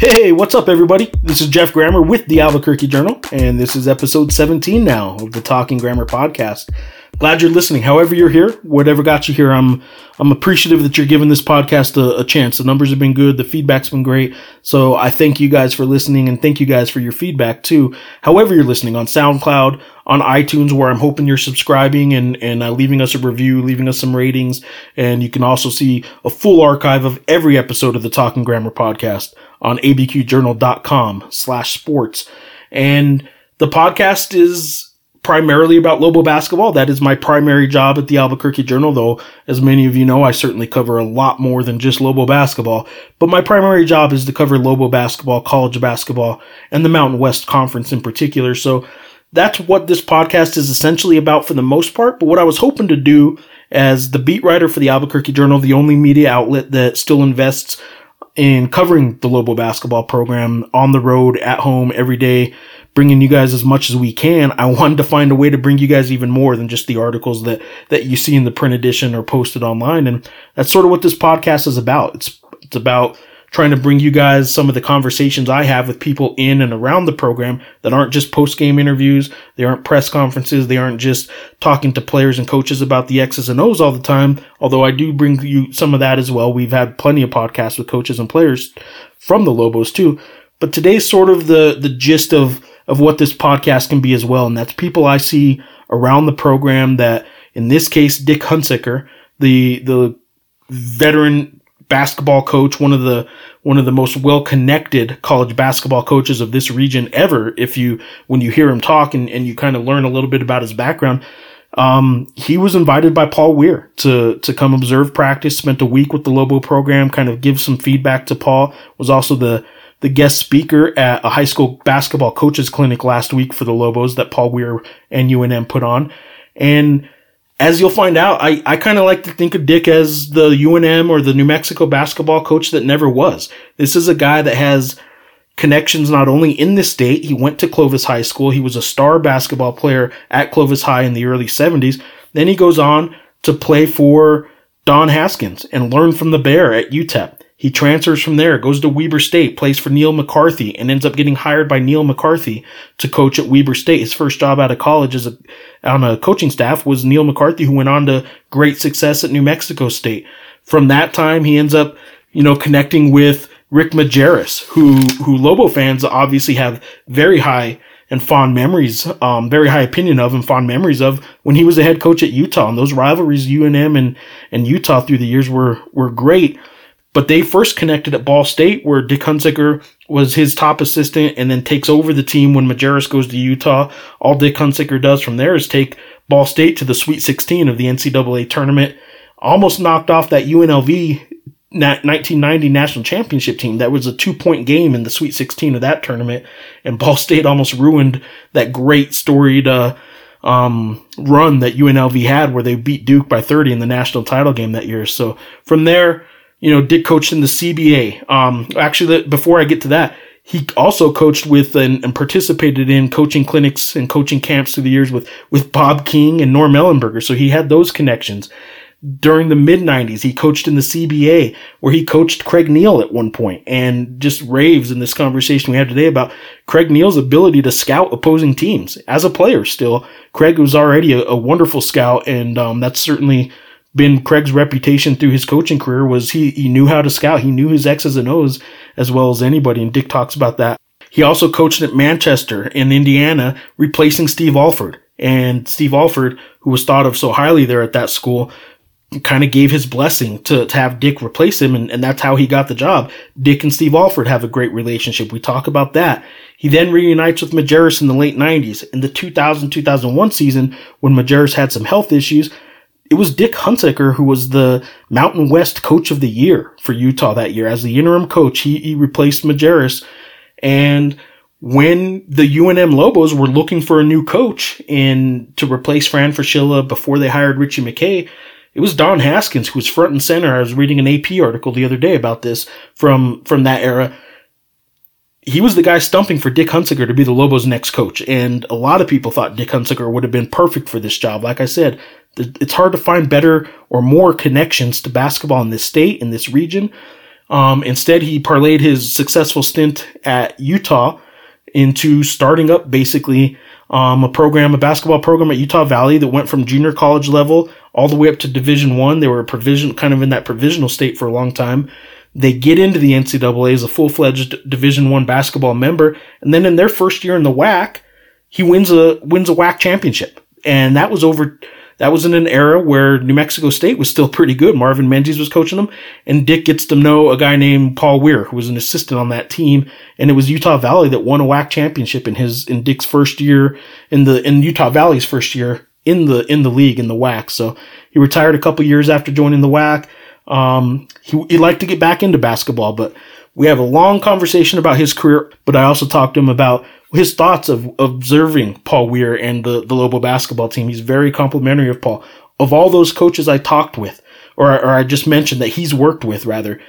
Hey, what's up, everybody? This is Geoff Grammer with the Albuquerque Journal, and this is episode 17 now of the Talking Grammar podcast. Glad you're listening. However, you're here, whatever got you here, I'm I'm appreciative that you're giving this podcast a, a chance. The numbers have been good, the feedback's been great, so I thank you guys for listening, and thank you guys for your feedback too. However, you're listening on SoundCloud, on iTunes, where I'm hoping you're subscribing and and uh, leaving us a review, leaving us some ratings, and you can also see a full archive of every episode of the Talking Grammar podcast on abqjournal.com slash sports. And the podcast is primarily about Lobo basketball. That is my primary job at the Albuquerque Journal, though, as many of you know, I certainly cover a lot more than just Lobo basketball. But my primary job is to cover Lobo basketball, college basketball, and the Mountain West Conference in particular. So that's what this podcast is essentially about for the most part. But what I was hoping to do as the beat writer for the Albuquerque Journal, the only media outlet that still invests in covering the Lobo basketball program on the road, at home, every day, bringing you guys as much as we can. I wanted to find a way to bring you guys even more than just the articles that, that you see in the print edition or posted online. And that's sort of what this podcast is about. It's, it's about trying to bring you guys some of the conversations I have with people in and around the program that aren't just post game interviews. They aren't press conferences. They aren't just talking to players and coaches about the X's and O's all the time. Although I do bring you some of that as well. We've had plenty of podcasts with coaches and players from the Lobos too. But today's sort of the, the gist of, of what this podcast can be as well. And that's people I see around the program that in this case, Dick Hunsaker, the, the veteran basketball coach, one of the one of the most well connected college basketball coaches of this region ever. If you when you hear him talk and, and you kind of learn a little bit about his background, um, he was invited by Paul Weir to to come observe practice. Spent a week with the Lobo program, kind of give some feedback to Paul. Was also the the guest speaker at a high school basketball coaches clinic last week for the Lobos that Paul Weir and UNM put on, and as you'll find out, I, I kind of like to think of Dick as the UNM or the New Mexico basketball coach that never was. This is a guy that has connections not only in the state, he went to Clovis High School, he was a star basketball player at Clovis High in the early 70s. Then he goes on to play for Don Haskins and learn from the Bear at UTEP. He transfers from there, goes to Weber State, plays for Neil McCarthy, and ends up getting hired by Neil McCarthy to coach at Weber State. His first job out of college as a, on a coaching staff was Neil McCarthy, who went on to great success at New Mexico State. From that time, he ends up, you know, connecting with Rick Majerus, who, who Lobo fans obviously have very high and fond memories, um, very high opinion of and fond memories of when he was a head coach at Utah. And those rivalries, UNM and, and Utah through the years were, were great. But they first connected at Ball State, where Dick Hunsaker was his top assistant and then takes over the team when Majerus goes to Utah. All Dick Hunsaker does from there is take Ball State to the Sweet 16 of the NCAA tournament. Almost knocked off that UNLV 1990 national championship team. That was a two point game in the Sweet 16 of that tournament. And Ball State almost ruined that great storied, uh, um, run that UNLV had where they beat Duke by 30 in the national title game that year. So from there, you know, Dick coached in the CBA. Um, actually, before I get to that, he also coached with and, and, participated in coaching clinics and coaching camps through the years with, with Bob King and Norm Ellenberger. So he had those connections. During the mid 90s, he coached in the CBA where he coached Craig Neal at one point and just raves in this conversation we had today about Craig Neal's ability to scout opposing teams as a player still. Craig was already a, a wonderful scout and, um, that's certainly, been Craig's reputation through his coaching career was he, he knew how to scout. He knew his X's and O's as well as anybody. And Dick talks about that. He also coached at Manchester in Indiana, replacing Steve Alford. And Steve Alford, who was thought of so highly there at that school, kind of gave his blessing to, to have Dick replace him. And, and that's how he got the job. Dick and Steve Alford have a great relationship. We talk about that. He then reunites with Majerus in the late 90s. In the 2000-2001 season, when Majerus had some health issues, it was Dick Hunsaker who was the Mountain West Coach of the Year for Utah that year. As the interim coach, he, he replaced Majerus. And when the UNM Lobos were looking for a new coach and to replace Fran Fraschilla before they hired Ritchie McKay, it was Don Haskins who was front and center. I was reading an AP article the other day about this from, from that era he was the guy stumping for Dick Hunsaker to be the Lobos' next coach. And a lot of people thought Dick Hunsaker would have been perfect for this job. Like I said, it's hard to find better or more connections to basketball in this state, in this region. Um, instead, he parlayed his successful stint at Utah into starting up basically um, a program, a basketball program at Utah Valley that went from junior college level all the way up to Division One. They were a provision, kind of in that provisional state for a long time. They get into the NCAA as a full fledged Division One basketball member, and then in their first year in the WAC, he wins a wins a WAC championship, and that was over that was in an era where New Mexico State was still pretty good. Marvin Menzies was coaching them, and Dick gets to know a guy named Paul Weir, who was an assistant on that team, and it was Utah Valley that won a WAC championship in his in Dick's first year in the in Utah Valley's first year in the in the league in the WAC. So he retired a couple years after joining the WAC. Um, he, he liked to get back into basketball, but we have a long conversation about his career. But I also talked to him about his thoughts of observing Paul Weir and the, the Lobo basketball team. He's very complimentary of Paul. Of all those coaches I talked with, or, or I just mentioned that he's worked with, rather,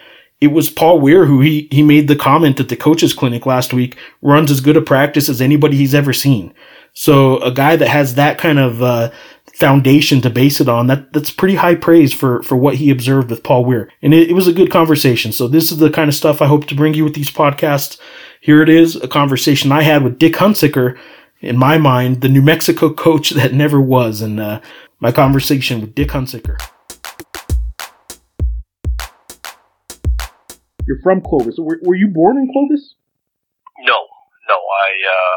it was Paul Weir who he, he made the comment at the coaches clinic last week runs as good a practice as anybody he's ever seen. So a guy that has that kind of uh, foundation to base it on, that that's pretty high praise for for what he observed with Paul Weir. And it, it was a good conversation. So this is the kind of stuff I hope to bring you with these podcasts. Here it is, a conversation I had with Dick Hunsaker, in my mind, the New Mexico coach that never was, and uh, my conversation with Dick Hunsaker. You're from Clovis. Were, were you born in Clovis? No, no. I uh,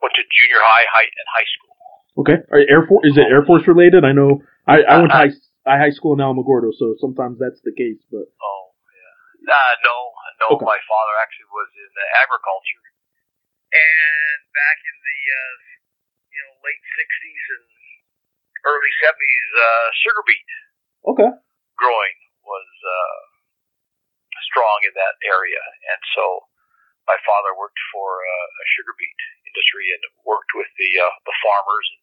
went to junior high, high, and high school. Okay. Are Air Force? Is it Air Force related? I know. I, I went uh, high I high school in Alamogordo, so sometimes that's the case. But oh yeah, uh, no, no. Okay. My father actually was in agriculture, and back in the uh, you know late '60s and early '70s, uh, sugar beet. Okay. Growing was uh, strong in that area, and so my father worked for uh, a sugar beet industry and worked with the uh, the farmers and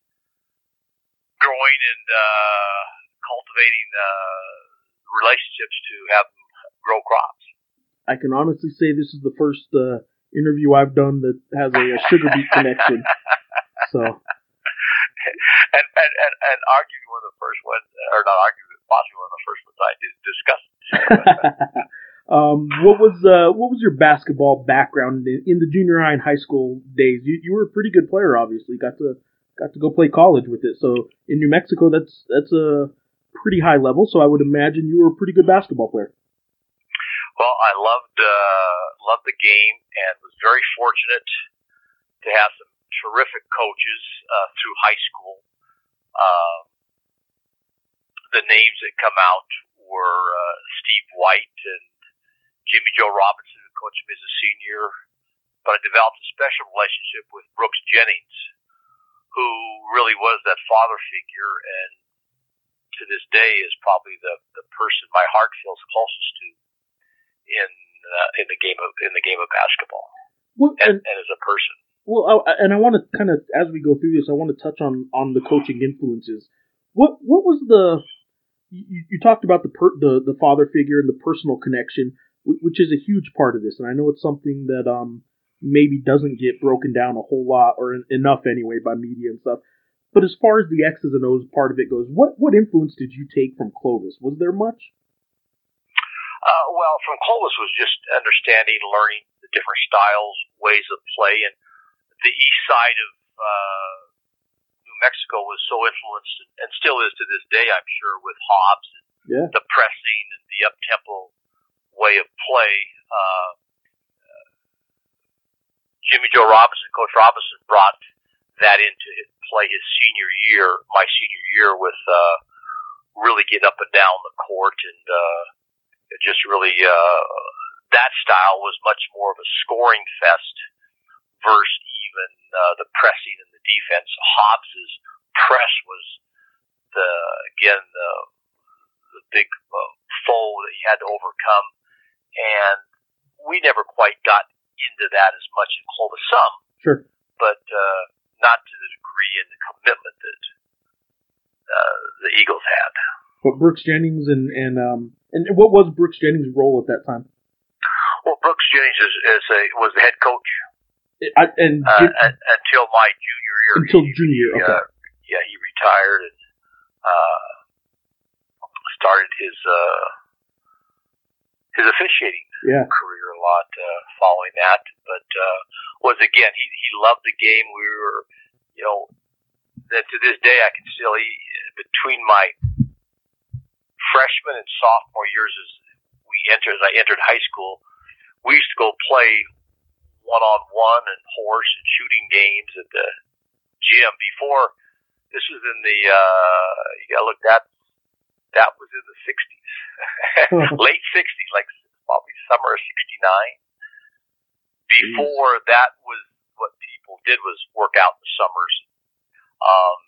growing and uh, cultivating uh, relationships to have them grow crops. I can honestly say this is the first uh, interview I've done that has a, a sugar beet connection. So, and, and and and arguably one of the first ones, or not arguably, possibly one of the first ones I did discuss. um, what was uh, what was your basketball background in, in, the junior high and high school days? You you were a pretty good player, obviously. Got to got to go play college with it. So in New Mexico, that's that's a pretty high level. So I would imagine you were a pretty good basketball player. Well, I loved uh, loved the game and was very fortunate to have some terrific coaches uh, through high school. Uh, the names that come out were uh, Steve White and Jimmy Joe Robinson, who coached me as a senior. But I developed a special relationship with Brooks Jennings, who really was that father figure, and to this day is probably the the person my heart feels closest to in uh, in the game of in the game of basketball, well, and, and, and as a person. Well, I, and I want to kind of as we go through this, I want to touch on on the coaching influences. What what was the you, you talked about the per, the the father figure and the personal connection, which is a huge part of this, and I know it's something that um maybe doesn't get broken down a whole lot or enough anyway by media and stuff. But as far as the X's and O's part of it goes, what what influence did you take from Clovis? Was there much? Uh, well, from Clovis was just understanding, learning the different styles, ways of play, and the east side of uh, New Mexico was so influenced, and still is to this day, I'm sure, with Hobbs and yeah. the pressing and the up tempo way of play. Uh, Jimmy Joe Robinson, Coach Robinson, brought that into play his senior year, my senior year, with uh, really getting up and down the court and. Uh, just really uh, that style was much more of a scoring fest versus even uh, the pressing and the defense. Hobbs's press was the again the the big uh, foe that he had to overcome, and we never quite got into that as much in Clovis. Some, sure, but uh, not to the degree and the commitment that uh, the Eagles had. But Brooks Jennings and and um, and what was Brooks Jennings' role at that time? Well, Brooks Jennings is, is a, was the head coach. I, and uh, until my junior year. Until he, junior year, okay. Uh, yeah, he retired and uh, started his uh, his officiating yeah. career a lot uh, following that. But uh, was again, he he loved the game. We were, you know, that to this day I can still he, between my freshman and sophomore years as we entered as I entered high school, we used to go play one on one and horse and shooting games at the gym before this was in the uh you gotta look that that was in the sixties. Late sixties, like probably summer of sixty nine. Before that was what people did was work out in the summers. Um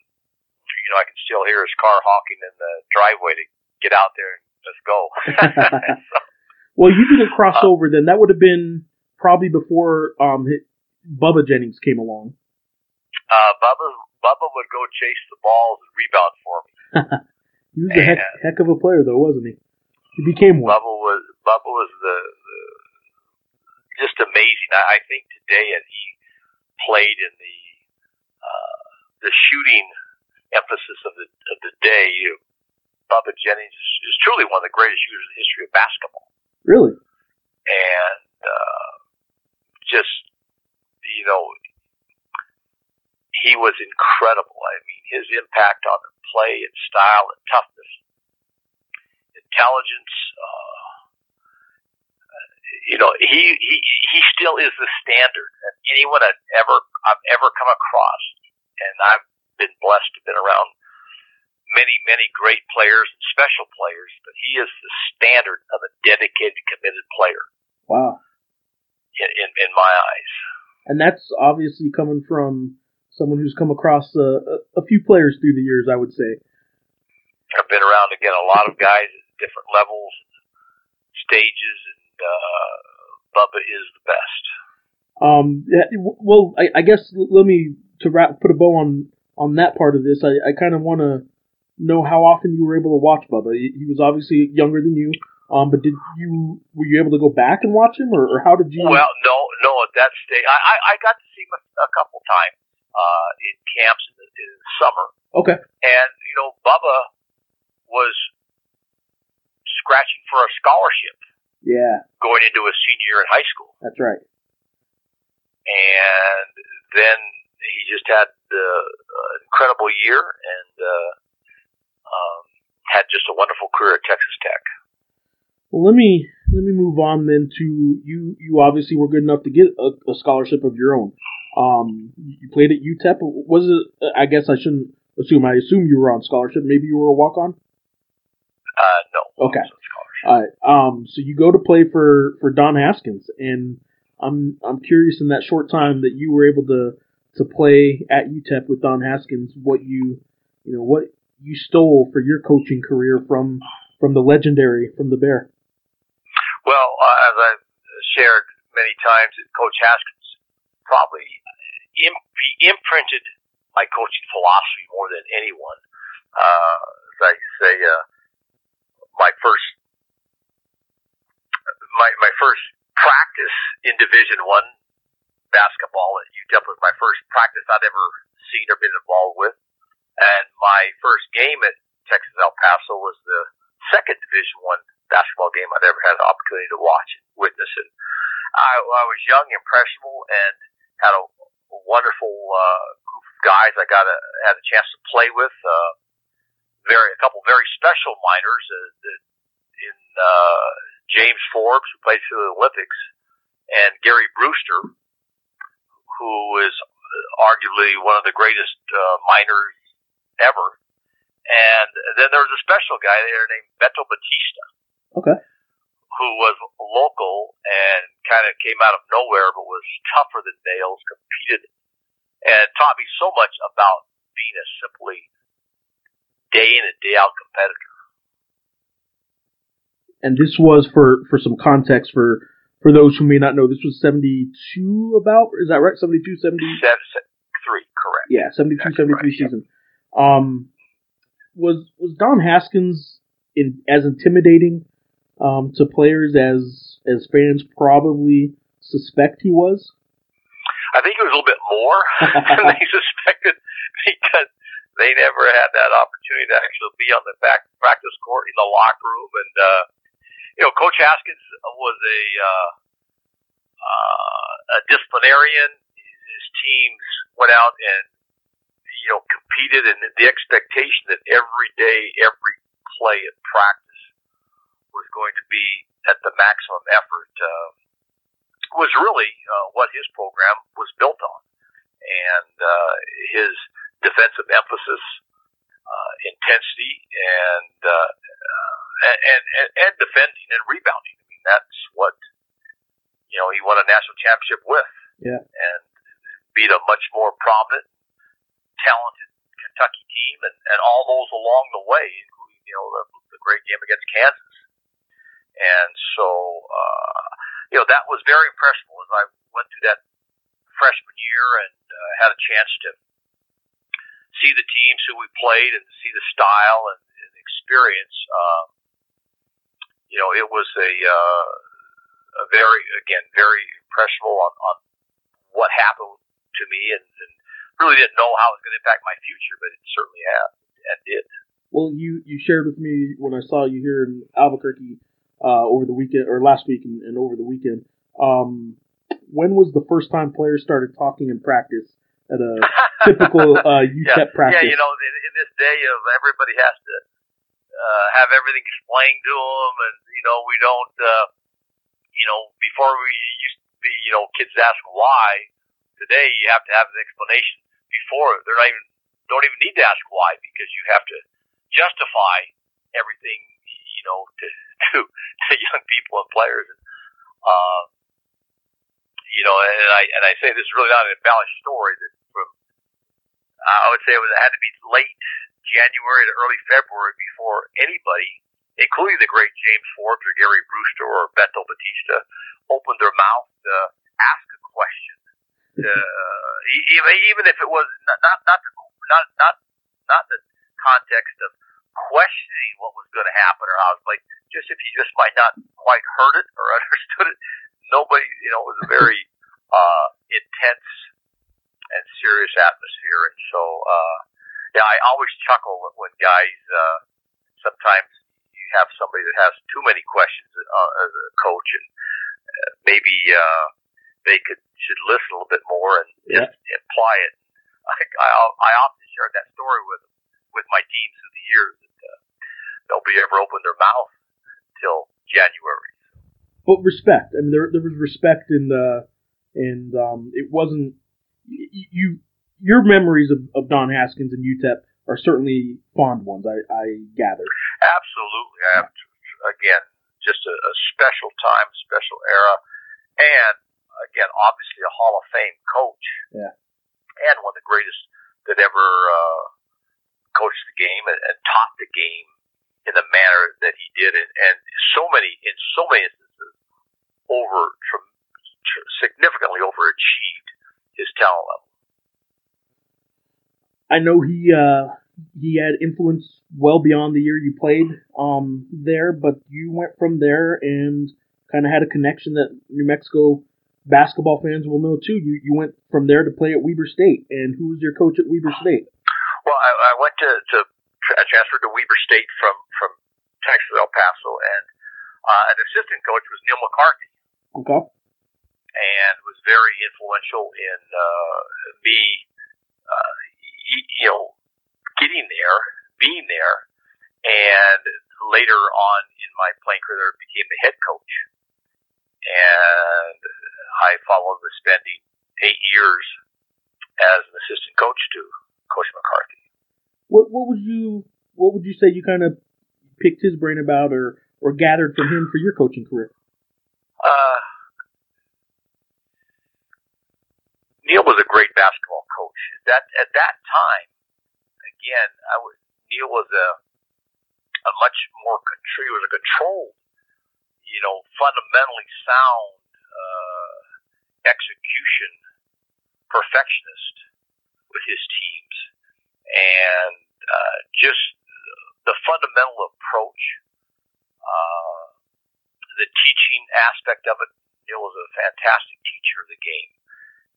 you know, I can still hear his car honking in the driveway to get out there and let's go. so, well, you didn't cross uh, over then. That would have been probably before um Bubba Jennings came along. Uh, Bubba Bubba would go chase the balls and rebound for me. he was a heck, heck of a player, though, wasn't he? He became one. Bubba was Bubba was the, the just amazing. I, I think today, as he played in the uh, the shooting emphasis of the of the day, you, Bubba Jennings is, is truly one of the greatest shooters in the history of basketball. Really, and uh, just you know he was incredible. I mean, his impact on the play and style and toughness, intelligence. Uh, you know, he he he still is the standard. And anyone I've ever I've ever come across, and I've been blessed to been around many many great players and special players, but he is the standard of a dedicated, committed player. Wow. In in, in my eyes. And that's obviously coming from someone who's come across a, a few players through the years, I would say. I've been around again a lot of guys at different levels, stages, and uh, Bubba is the best. Um, yeah, well, I, I guess let me to wrap, put a bow on on that part of this. I, I kind of want to know how often you were able to watch Bubba. He, he was obviously younger than you. Um, but did you were you able to go back and watch him, or, or how did you? Well, no, no. At that stage, I I, I got to see him a, a couple times uh, in camps in the, in the summer. Okay. And you know, Bubba was scratching for a scholarship. Yeah. Going into his senior year in high school. That's right. And then he just had the uh, incredible year and uh, um, had just a wonderful career at Texas Tech. Well, let me let me move on then to you. You obviously were good enough to get a, a scholarship of your own. Um, you played at UTEP. Was it? I guess I shouldn't assume. I assume you were on scholarship. Maybe you were a walk on. Uh, no. Okay. All right. Um, so you go to play for for Don Haskins, and I'm I'm curious in that short time that you were able to to play at UTEP with Don Haskins, what you you know what you stole for your coaching career from from the legendary from the Bear. Well, uh, as I've shared many times, Coach Haskins probably imp- imprinted my coaching philosophy more than anyone. Uh, as I say, uh, my first, my, my first practice in Division One basketball at UTEP was my first practice I'd ever seen or been involved with. And my first game at Texas El Paso was the second Division One basketball game I'd ever had an opportunity to watch and witness. And I, I was young, impressionable, and had a wonderful uh, group of guys I got a had a chance to play with. Uh, very a couple very special Miners uh, in uh, James Forbes who played for the Olympics and Gary Brewster who is arguably one of the greatest uh, Miners ever. And then there was a special guy there named Beto Batista. Okay who was local and kind of came out of nowhere, but was tougher than nails, competed, and taught me so much about being a simply day in and day out competitor. And this was for for some context for for those who may not know. This was seventy two about is that right? 72, 70? three, correct? Yeah, 72, exactly 73 right, season. Yeah. Um, was was Don Haskins in as intimidating um, to players as as fans probably suspect he was? I think it was a little bit more than they suspected because they never had that opportunity to actually be on the back practice court in the locker room, and uh, you know, Coach Haskins was a uh, uh, a disciplinarian. His teams went out and you know competed, and the expectation that every day, every play at practice was going to be at the maximum effort uh, was really uh, what his program was built on, and uh, his defensive emphasis, uh, intensity, and, uh, and and and defending and rebounding. I mean, that's what you know, he won a national championship with. Yeah. And beat a much more prominent, talented Kentucky team and, and all those along the way, including, you know, the, the great game against Kansas. And so, uh, you know, that was very impressionable as I went through that freshman year and uh, had a chance to see the teams who we played and see the style and, and experience. Um, you know, it was a, uh, a very, again, very impressionable on, on what happened to me and, and really didn't know how it was going to impact my future, but it certainly has and did. Well, you, you shared with me when I saw you here in Albuquerque uh, over the weekend or last week and, and over the weekend. Um, when was the first time players started talking in practice at a typical uh, UTEP yeah, practice? Yeah, you know, in, in this day of everybody has to uh, have everything explained to them, and you know, we don't. Uh, you know, before we used to be, you know, kids ask why. Today you have to have an explanation before. They're not even don't even need to ask why because you have to justify everything, you know, to to, to young people and players. And, uh, you know, and I and I say this is really not an embellished story. That from I would say it was it had to be late January to early February before anybody including the great James Forbes or Gary Brewster or Beto Batista, opened their mouth to ask a question. Uh, even even if it was not not not the, not not not the context of questioning what was going to happen or how it's like just if you just might not quite heard it or understood it. Nobody, you know, it was a very uh, intense and serious atmosphere, and so uh, yeah, I always chuckle when guys uh, sometimes you have somebody that has too many questions uh, as a coach, and uh, maybe uh, they could should listen a little bit more and yeah. just apply it. I I, I often share that story with with my teams through the years nobody ever opened their mouth until January. But respect. I mean, there there was respect in the and um, it wasn't you, you your memories of, of Don Haskins and UTEP are certainly fond ones, I, I gather. Absolutely. I have, again, just a, a special time, special era, and again, obviously a Hall of Fame coach. Yeah. And one of the greatest that ever uh, coached the game and, and taught the game in the manner that he did, and, and so many, in so many instances, over significantly overachieved his talent level. I know he uh, he had influence well beyond the year you played um, there, but you went from there and kind of had a connection that New Mexico basketball fans will know too. You you went from there to play at Weber State, and who was your coach at Weber State? Well, I, I went to, to I transferred to Weber State from from Texas El Paso, and uh, an assistant coach was Neil McCarthy. Okay. And was very influential in uh, me uh, you know, getting there, being there, and later on in my playing career became the head coach. And I followed with spending eight years as an assistant coach to Coach McCarthy. What what would you what would you say you kind of picked his brain about or or gathered from him for your coaching career? Uh, Neil was a great basketball coach. That at that time, again, I was Neil was a a much more. He was a controlled, you know, fundamentally sound uh, execution perfectionist with his teams, and uh, just the fundamental approach, uh, the teaching aspect of it. Neil was a fantastic teacher of the game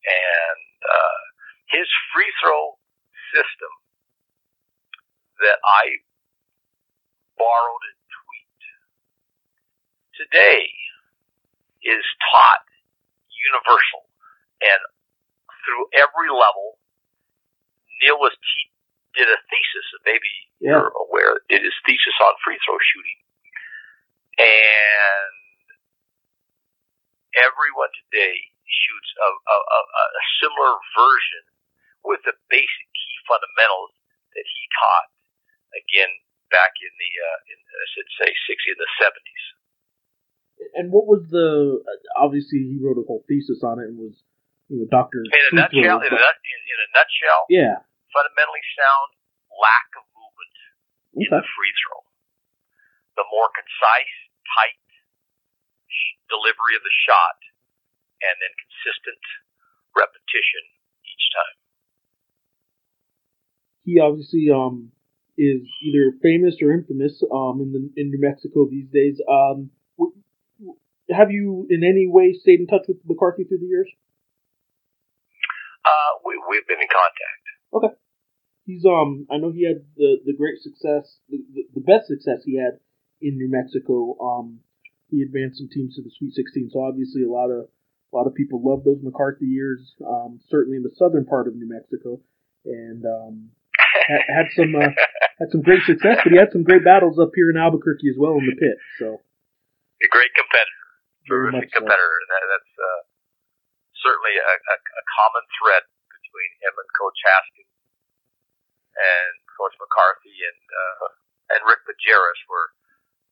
and uh, his free throw system that I borrowed and tweaked today is taught universal and through every level. Neil was te- did a thesis, maybe Yeah. you're aware, did his thesis on free throw shooting, and everyone today shoots a, a, a, a similar version with the basic key fundamentals that he taught again back in the uh, in I should say 60 and the 70s. And what was the? Obviously, he wrote a whole thesis on it and was, you know, Doctor. In a nutshell, in a, in, in a nutshell, yeah. Fundamentally sound lack of movement in the free throw. The more concise, tight sh- delivery of the shot, and then consistent repetition each time. He obviously um is either famous or infamous um in the in New Mexico these days. Um, have you in any way stayed in touch with McCarthy through the years? Uh, we, we've been in contact. He's um I know he had the the great success the, the, the best success he had in New Mexico. Um, he advanced some teams to the Sweet 16, so obviously a lot of a lot of people love those McCarthy years. Um, certainly in the southern part of New Mexico, and um, had, had some uh, had some great success, but he had some great battles up here in Albuquerque as well in the pit. So a great competitor, very much terrific so. competitor, and that, that's uh, certainly a, a, a common thread between him and Coach Haskins and Coach McCarthy and uh, and Rick Majerus were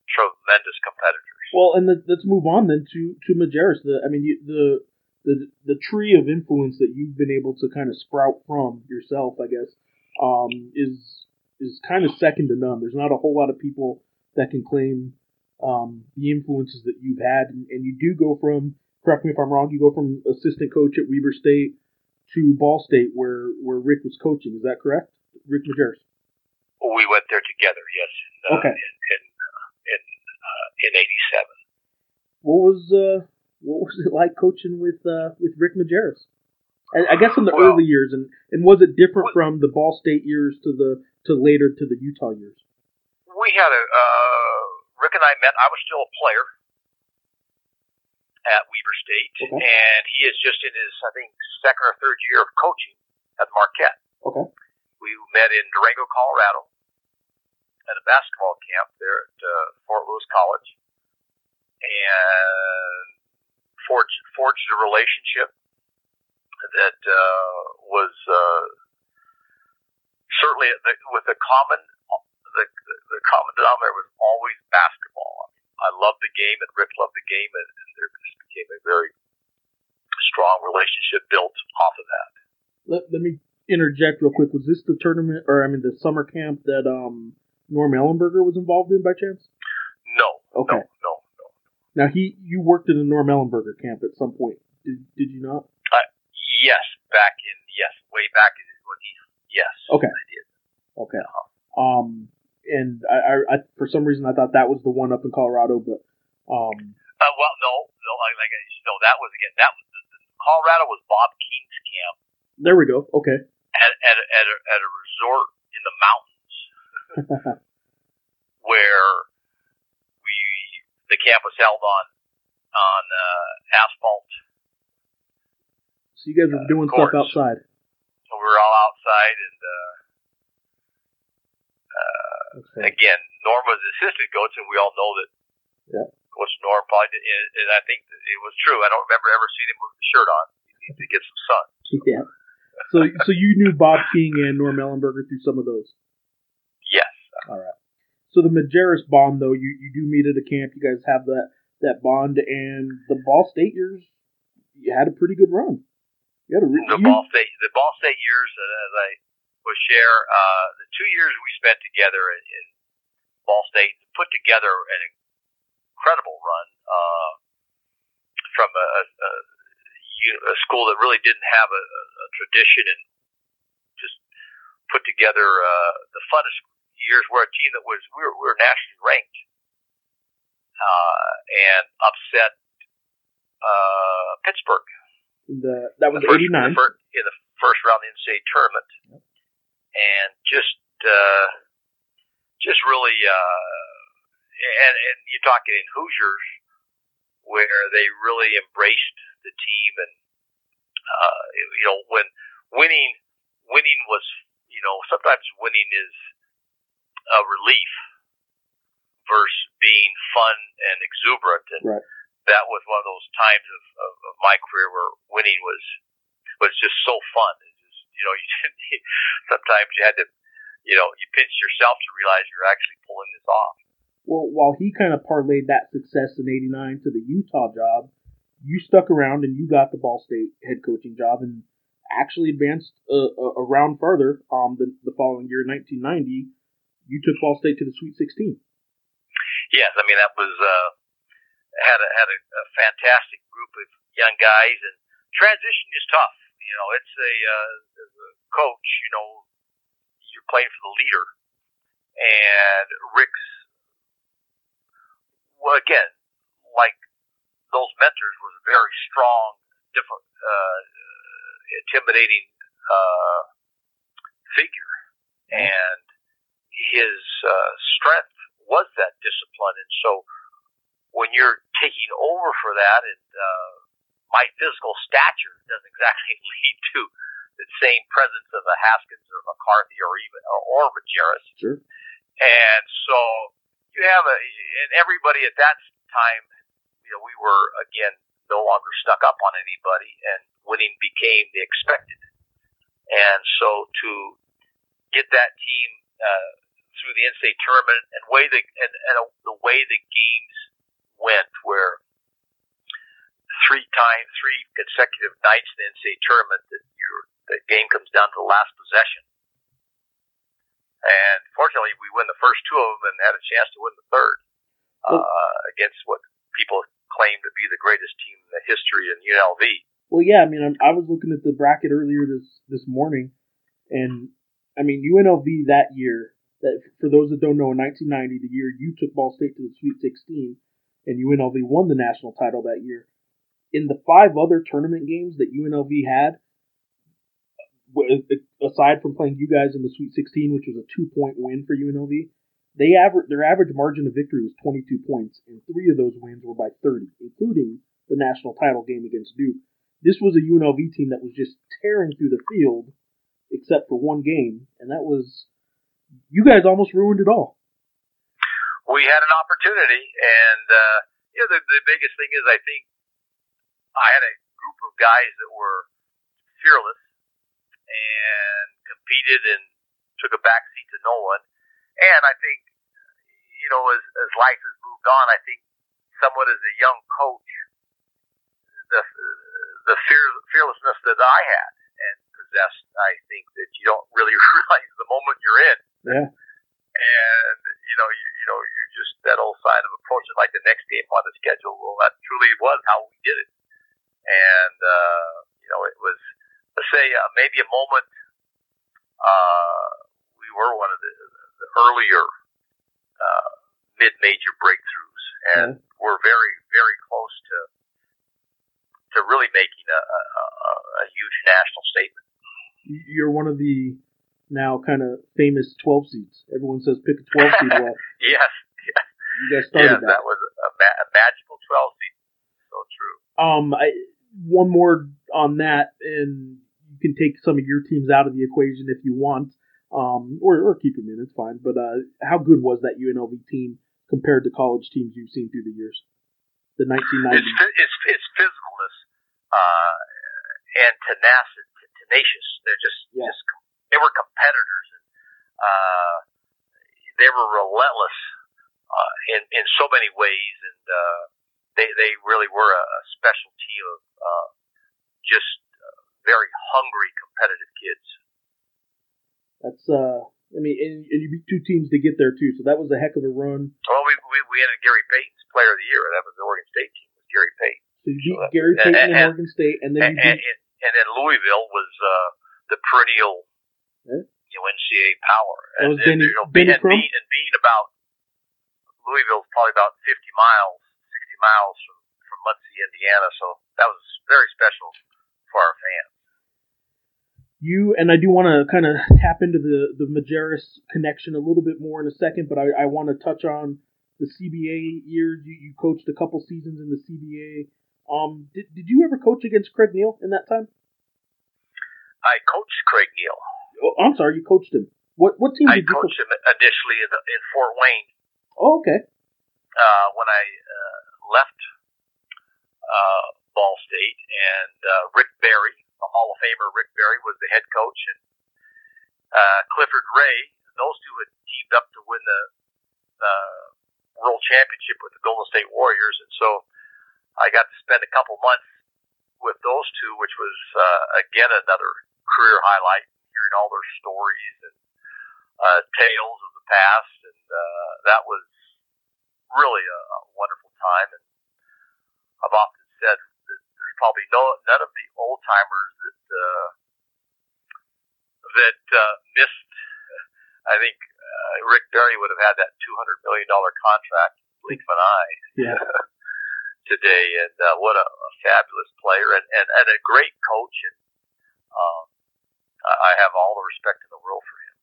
tremendous competitors. Well, and the, let's move on then to to Majerus. The I mean, you, the the the tree of influence that you've been able to kind of sprout from yourself, I guess, um, is is kind of second to none. There's not a whole lot of people that can claim um, the influences that you've had, and, and you do go from. Correct me if I'm wrong. You go from assistant coach at Weber State to Ball State, where where Rick was coaching. Is that correct, Rick Majerus? we went there together, yes. In, uh, Okay. In in uh, in, uh, in '87. What was uh, what was it like coaching with uh, with Rick Majerus? I, I guess in the Well- early years, and and was it different Well- from the Ball State years to the to later to the Utah years? We had a uh, Rick and I met. I was still a player at Weber State, Okay. and he is just in his I think second or third year of coaching at Marquette. Okay. We met in Durango, Colorado, at a basketball camp there at uh, Fort Lewis College, and forged forged a relationship that uh, was uh, certainly the, with the common the, the, the common denominator was always basketball. I loved the game, and Rick loved the game, and, and there just became a very strong relationship built off of that. Let, let me interject real quick. Was this the tournament, or I mean, the summer camp that um Norm Ellenberger was involved in by chance? No, Okay. no, no, no. Now he, you worked in the Norm Ellenberger camp at some point. Did did you not? Yes, back in yes, way back in when he yes. Okay. I did. Okay. Um, and I, I, I for some reason I thought that was the one up in Colorado, but um, Uh, well, no, like, like that was again that was Colorado was Bob King's camp there we go. Okay. at at a, at a, at a resort in the mountains where we the camp was held on on uh, asphalt. So you guys were doing of stuff outside. So we were all outside, and uh, uh, Okay. again, Norm was the assistant coach, and we all know that Yeah. Coach Norm probably did, and- and I think it was true. I don't remember ever seeing him with the shirt on. He needs to get some sun. Yeah. So so you knew Bob King and Norm Ellenberger through some of those. Yes. All right. So the Majerus bond though, you, you do meet at a camp. You guys have that that bond, and the Ball State years, you had a pretty good run. You had a re- the Ball State the Ball State years, uh, as I was share, uh, the two years we spent together in, in Ball State put together an incredible run uh, from a, a, a, school that really didn't have a, a tradition and just put together uh, the funnest years. Where a team that was we were, we were nationally ranked uh, and upset uh, Pittsburgh the, that was the first, eighty nine. In the, first, in the first round of the NCAA tournament, and just uh, just really, uh, and and you're talking in Hoosiers where they really embraced the team and uh, you know when winning winning was you know sometimes winning is a relief versus being fun and exuberant. And Right. that was one of those times of, of, of my career where winning was was just so fun. It just you know you sometimes you had to you know you pinch yourself to realize you're actually pulling this off Well, while he kind of parlayed that success in '89 to the Utah job, you stuck around and you got the Ball State head coaching job and actually advanced a, a, a round further. Um, the, the following year, 1990, you took Ball State to the Sweet 16. yes, I mean that was uh, had a had a, a fantastic group of young guys, and transition is tough. You know, it's a uh, as a coach. You know, you're playing for the leader, and Rick's well again, like those mentors, was a very strong, different, uh, intimidating uh, figure, and his uh, strength was that discipline, and so when you're taking over for that, and uh, my physical stature doesn't exactly lead to the same presence of a Haskins or a McCarthy or even or Majerus, Sure. and so you have a and everybody at that time, you know, we were again no longer stuck up on anybody, and winning became the expected, and so to get that team uh, through the NCAA tournament and way the and, and uh, the way the games went, where three time three consecutive nights in the NCAA tournament that you the game comes down to the last possession. And fortunately, we win the first two of them and had a chance to win the third uh, against what people claim to be the greatest team in the history in UNLV. Well, yeah, I mean, I'm, I was looking at the bracket earlier this this morning, and I mean, UNLV that year. That for those that don't know, in 1990, the year you took Ball State to the Sweet 16, and UNLV won the national title that year. In the five other tournament games that UNLV had, aside from playing you guys in the Sweet 16, which was a two point win for UNLV, they aver- their average margin of victory was 22 points, and three of those wins were by 30, including the national title game against Duke. This was a UNLV team that was just tearing through the field, except for one game, and that was you guys almost ruined it all. we had an opportunity, and uh, you know the, the biggest thing is I think I had a group of guys that were fearless and competed and took a back seat to no one. And I think you know as as life has moved on, I think somewhat as a young coach, the the fear fearlessness that I had and possessed, I think that you don't really realize the moment you're in Yeah. and you know, you, you know, you just that old sign of approaching like the next game on the schedule. Well, that truly was how we did it, and uh, you know, it was let's say uh, maybe a moment. Uh, we were one of the, the earlier uh, mid-major breakthroughs, and we're very, very close to to really making a, a, a, huge national statement. You're one of the now kind of famous 12 seeds. Everyone says pick a 12 seed. Well, Yes, you guys yes, started that was a, ma- a magical 12 seed. So true. Um, I, one more on that, and can take some of your teams out of the equation if you want, um, or, or keep them in. It's fine. But uh, how good was that UNLV team compared to college teams you've seen through the years? The 1990s. It's it's, it's physicalness uh, and tenacious, tenacious. They're just Yeah. just they were competitors and uh, they were relentless uh, in in so many ways, and uh, they they really were a, a special team of uh, just very hungry, competitive kids. That's uh, I mean, and, and you beat two teams to get there too, so that was a heck of a run. Well, we we, we ended Gary Payton's Player of the Year. That was the Oregon State team. Was Gary Payton. So you beat Sure. Gary And- Payton and, and- Oregon State, and then and, you and, beat and then Louisville was uh, the perennial Yeah. you know, NCAA power. And, was and, Benny- you know, Benny and, being, and being about Louisville's probably about 50 miles, 60 miles from from Muncie, Indiana. So that was very special for our fans. You and I do want to kind of tap into the the Majerus connection a little bit more in a second, but I, I want to touch on the CBA years. You, you coached a couple seasons in the CBA. Um, did, did you ever coach against Craig Neal in that time? I coached Craig Neal. Oh, I'm sorry, you coached him. What what team I did you coached coach? him initially in, the, in Fort Wayne. Oh, okay. Uh, when I uh, left uh, Ball State, and uh, Rick Barry, the Hall of Famer Rick Barry, was the head coach, and uh, Clifford Ray. Those two had teamed up to win the uh, World Championship with the Golden State Warriors, and so I got to spend a couple months with those two, which was uh, again another career highlight, hearing all their stories and uh, tales of the past, and uh, that was really a, a wonderful time. And I've often said probably no none of the old timers that uh, that uh, missed. I think uh, Rick Barry would have had that two hundred million dollar contract, blink of an eye Yeah. today, and uh, what a, a fabulous player and, and, and a great coach. And um, I have all the respect in the world for him.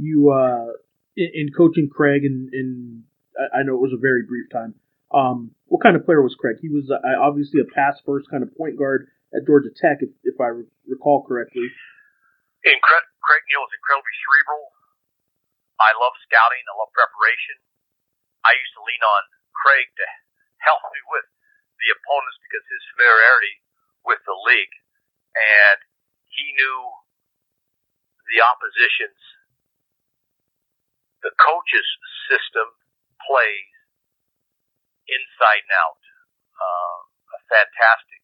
You uh, in, in coaching Craig, and in, I I know it was a very brief time. Um, what kind of player was Craig? He was uh, obviously a pass first kind of point guard at Georgia Tech, if, if I re- recall correctly. Incre- Craig Neal is incredibly cerebral. I love scouting. I love preparation. I used to lean on Craig to help me with the opponents because his familiarity with the league, and he knew the opposition's, the coach's system plays inside and out. Uh, a fantastic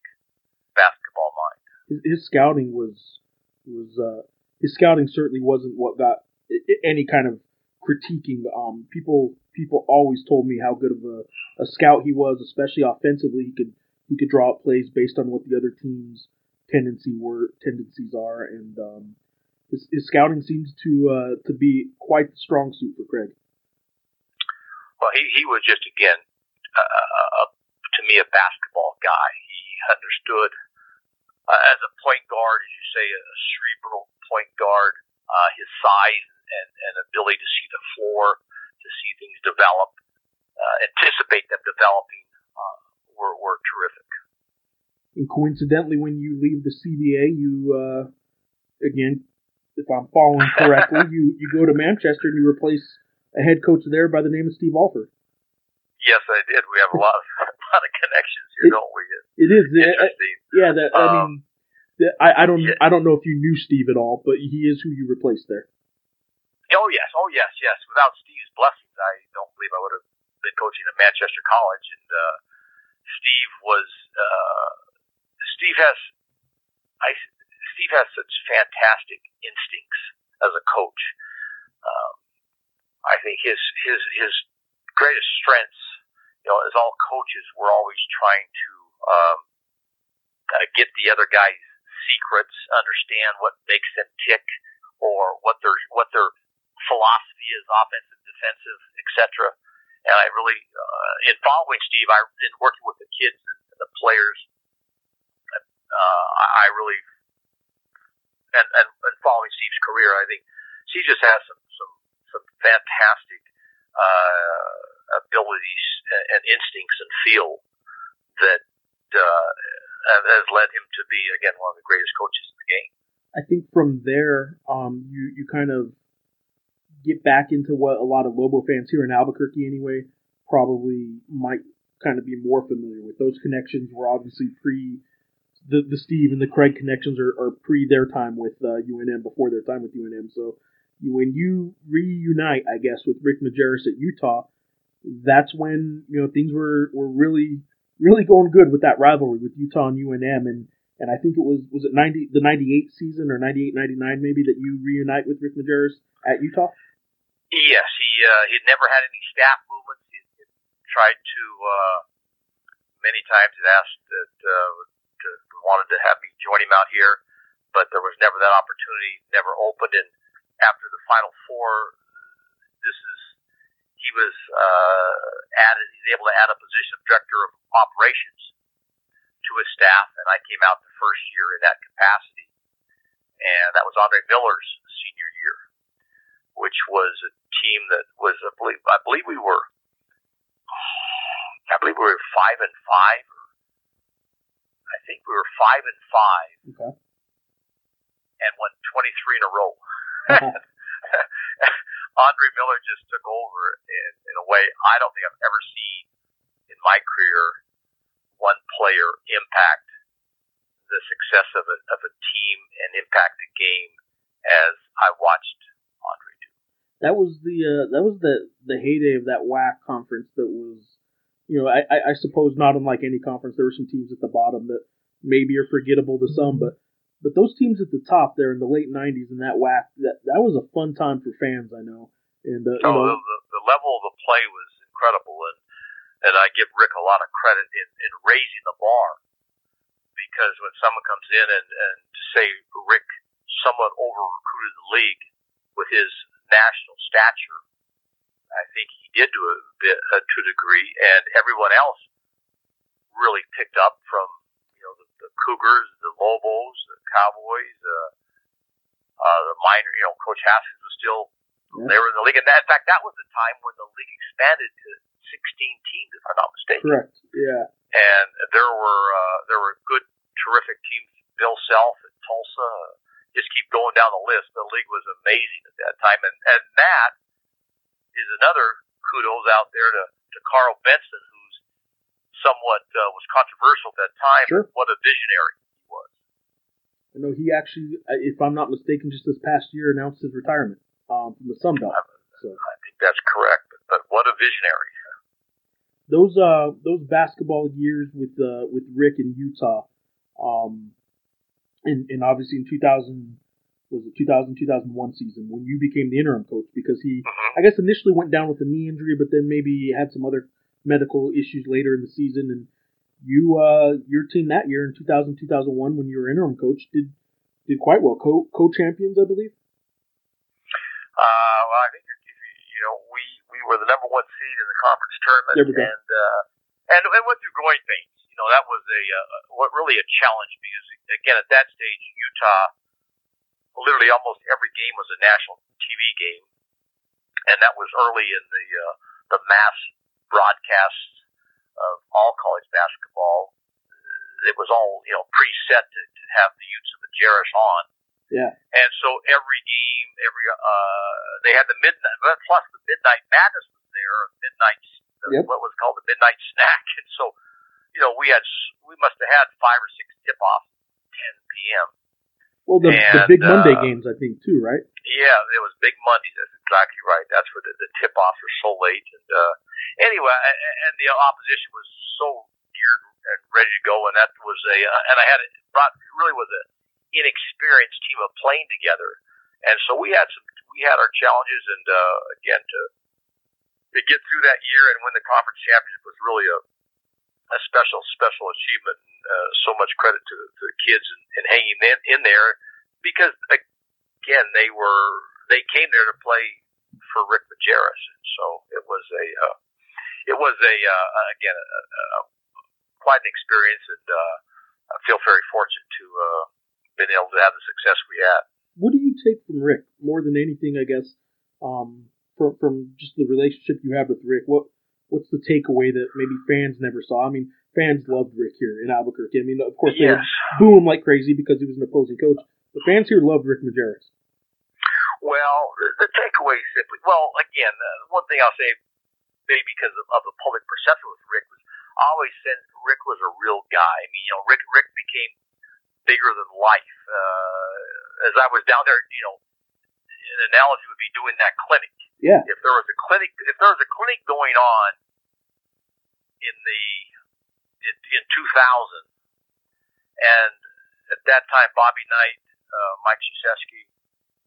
basketball mind. His, his scouting was was uh, his scouting certainly wasn't what got any kind of critiquing. Um, people people always told me how good of a, a scout he was, especially offensively. He could he could draw up plays based on what the other team's tendency were tendencies are, and um, his, his scouting seems to uh, to be quite the strong suit for Craig. Well, he, he was just, again, uh, to me, a basketball guy. He understood, uh, as a point guard, as you say, a cerebral point guard, uh, his size and, and ability to see the floor, to see things develop, uh, anticipate them developing, uh, were, were terrific. And coincidentally, when you leave the CBA, you uh, again, if I'm following correctly, you you go to Manchester and you replace a head coach there by the name of Steve Alford. Yes, I did. We have a lot of, a lot of connections here, don't we? It is, uh, Interesting. yeah. That I Um, mean, I I don't yeah. I don't know if you knew Steve at all, but he is who you replaced there. Oh yes, oh yes, yes. Without Steve's blessings, I don't believe I would have been coaching at Manchester College. And uh, Steve was uh, Steve has I Steve has such fantastic instincts as a coach. Um, I think his his his greatest strengths, you know, as all coaches, we're always trying to um, kind of get the other guy's secrets, understand what makes them tick, or what their what their philosophy is, offensive, defensive, etc. And I really, uh, in following Steve, I in working with the kids and the players, uh, I I really, and, and and following Steve's career, I think Steve just has some some some fantastic uh, abilities and, instincts and feel that uh, has led him to be again one of the greatest coaches in the game. I think from there, um, you you kind of get back into what a lot of Lobo fans here in Albuquerque, anyway, probably might kind of be more familiar with. Those connections were obviously pre the the Steve and the Craig connections are, are pre their time with uh, UNM, before their time with UNM. So when you reunite, I guess, with Rick Majerus at Utah, that's when you know things were were really really going good with that rivalry with Utah and UNM and and I think it was was it 90 the 98 season or 98 99 maybe that you reunite with Rick Majerus at Utah Yes, he uh, he'd never had any staff movements. He he tried to uh, many times. Had asked that uh, to, wanted to have me join him out here, but there was never that opportunity. Never opened. And after the Final Four, this is he was uh, added. He's able to add a position of director of operations to his staff, and I came out the first year in that capacity, and that was Andre Miller's senior year which was a team that was, I believe, I believe we were I believe we were five and five. I think we were five and five. Okay. And won 23 in a row. Andre Miller just took over in, in a way I don't think I've ever seen in my career one player impact the success of a, of a team and impact a game as I watched Andre do. That was the uh, that was the the heyday of that WAC conference. That was, you know, I, I suppose not unlike any conference. There were some teams at the bottom that maybe are forgettable to some, but but those teams at the top there in the late '90s in that WAC, that that was a fun time for fans. I know, and uh, oh, know, the, the level of the play was incredible, and and I give Rick a lot of credit in, in raising the bar because when someone comes in and, and say Rick somewhat over recruited the league with his national stature, I think he did to a bit uh, to a degree, and everyone else really picked up from you know the, the Cougars, the Lobos, the Cowboys, uh, uh, the Miners. You know, Coach Haskins was still yeah. they were in the league, and that, in fact, that was the time when the league expanded to 16 teams, if I'm not mistaken. Correct. Yeah. And there were uh, there were good, terrific teams. Bill Self at Tulsa. Just keep going down the list. The league was amazing at that time, and and that is another kudos out there to to Karl Benson, who's somewhat uh, was controversial at that time. Sure. What a visionary he was. I know he actually, uh, if I'm not mistaken, just this past year announced his retirement um, from the Sun Belt. So. I think that's correct. But, but what a visionary those uh those basketball years with uh with Rick in Utah, um, and and obviously in 2000 was it 2000 2001 season when you became the interim coach because he uh-huh. I guess initially went down with a knee injury but then maybe had some other medical issues later in the season. And you uh your team that year in 2000 2001 when you were interim coach did did quite well. Co co champions I believe. Uh, well, I think you know we we were the number one seed in the conference tournament, and uh, and and went through growing pains. You know, that was a uh, what really a challenge because again at that stage Utah, literally almost every game was a national TV game, and that was early in the uh, the mass broadcast of all college basketball. It was all you know preset to, to have the Utes of Majerus on yeah. And so every game, every uh, they had the midnight plus the midnight madness was there, midnight yep. what was called the midnight snack, and so you know we had we must have had five or six tip offs, 10 p.m. Well, the, and, the big Monday uh, games, I think, too, right? Yeah, it was big Mondays. Exactly right. That's where the, the tip offs were so late. And uh, anyway, and the opposition was so geared and ready to go, and that was a uh, and I had it brought really was a inexperienced team of playing together. And so we had some, we had our challenges, and uh, again to to get through that year and win the conference championship was really a a special special achievement. And, uh, so much credit to, to the kids and, and hanging in, in there because again they were they came there to play for Rick Majerus, and so it was a uh, it was a uh, again a, a, quite an experience, and uh, I feel very fortunate to uh, been able to have the success we had. What do you take from Rick more than anything? I guess um, from from just the relationship you have with Rick. What what's the takeaway that maybe fans never saw? I mean, fans loved Rick here in Albuquerque. I mean, of course they yes. boo him like crazy because he was an opposing coach. The fans here loved Rick Majerus. Well, the, the takeaway simply, well, again, uh, one thing I'll say, maybe because of, of the public perception with Rick was, I always said Rick was a real guy. I mean, you know, Rick Rick became bigger than life. Uh, as I was down there, you know, an analogy would be doing that clinic. Yeah. If there was a clinic, if there was a clinic going on in the in, in 2000, and at that time Bobby Knight, uh, Mike Krzyzewski,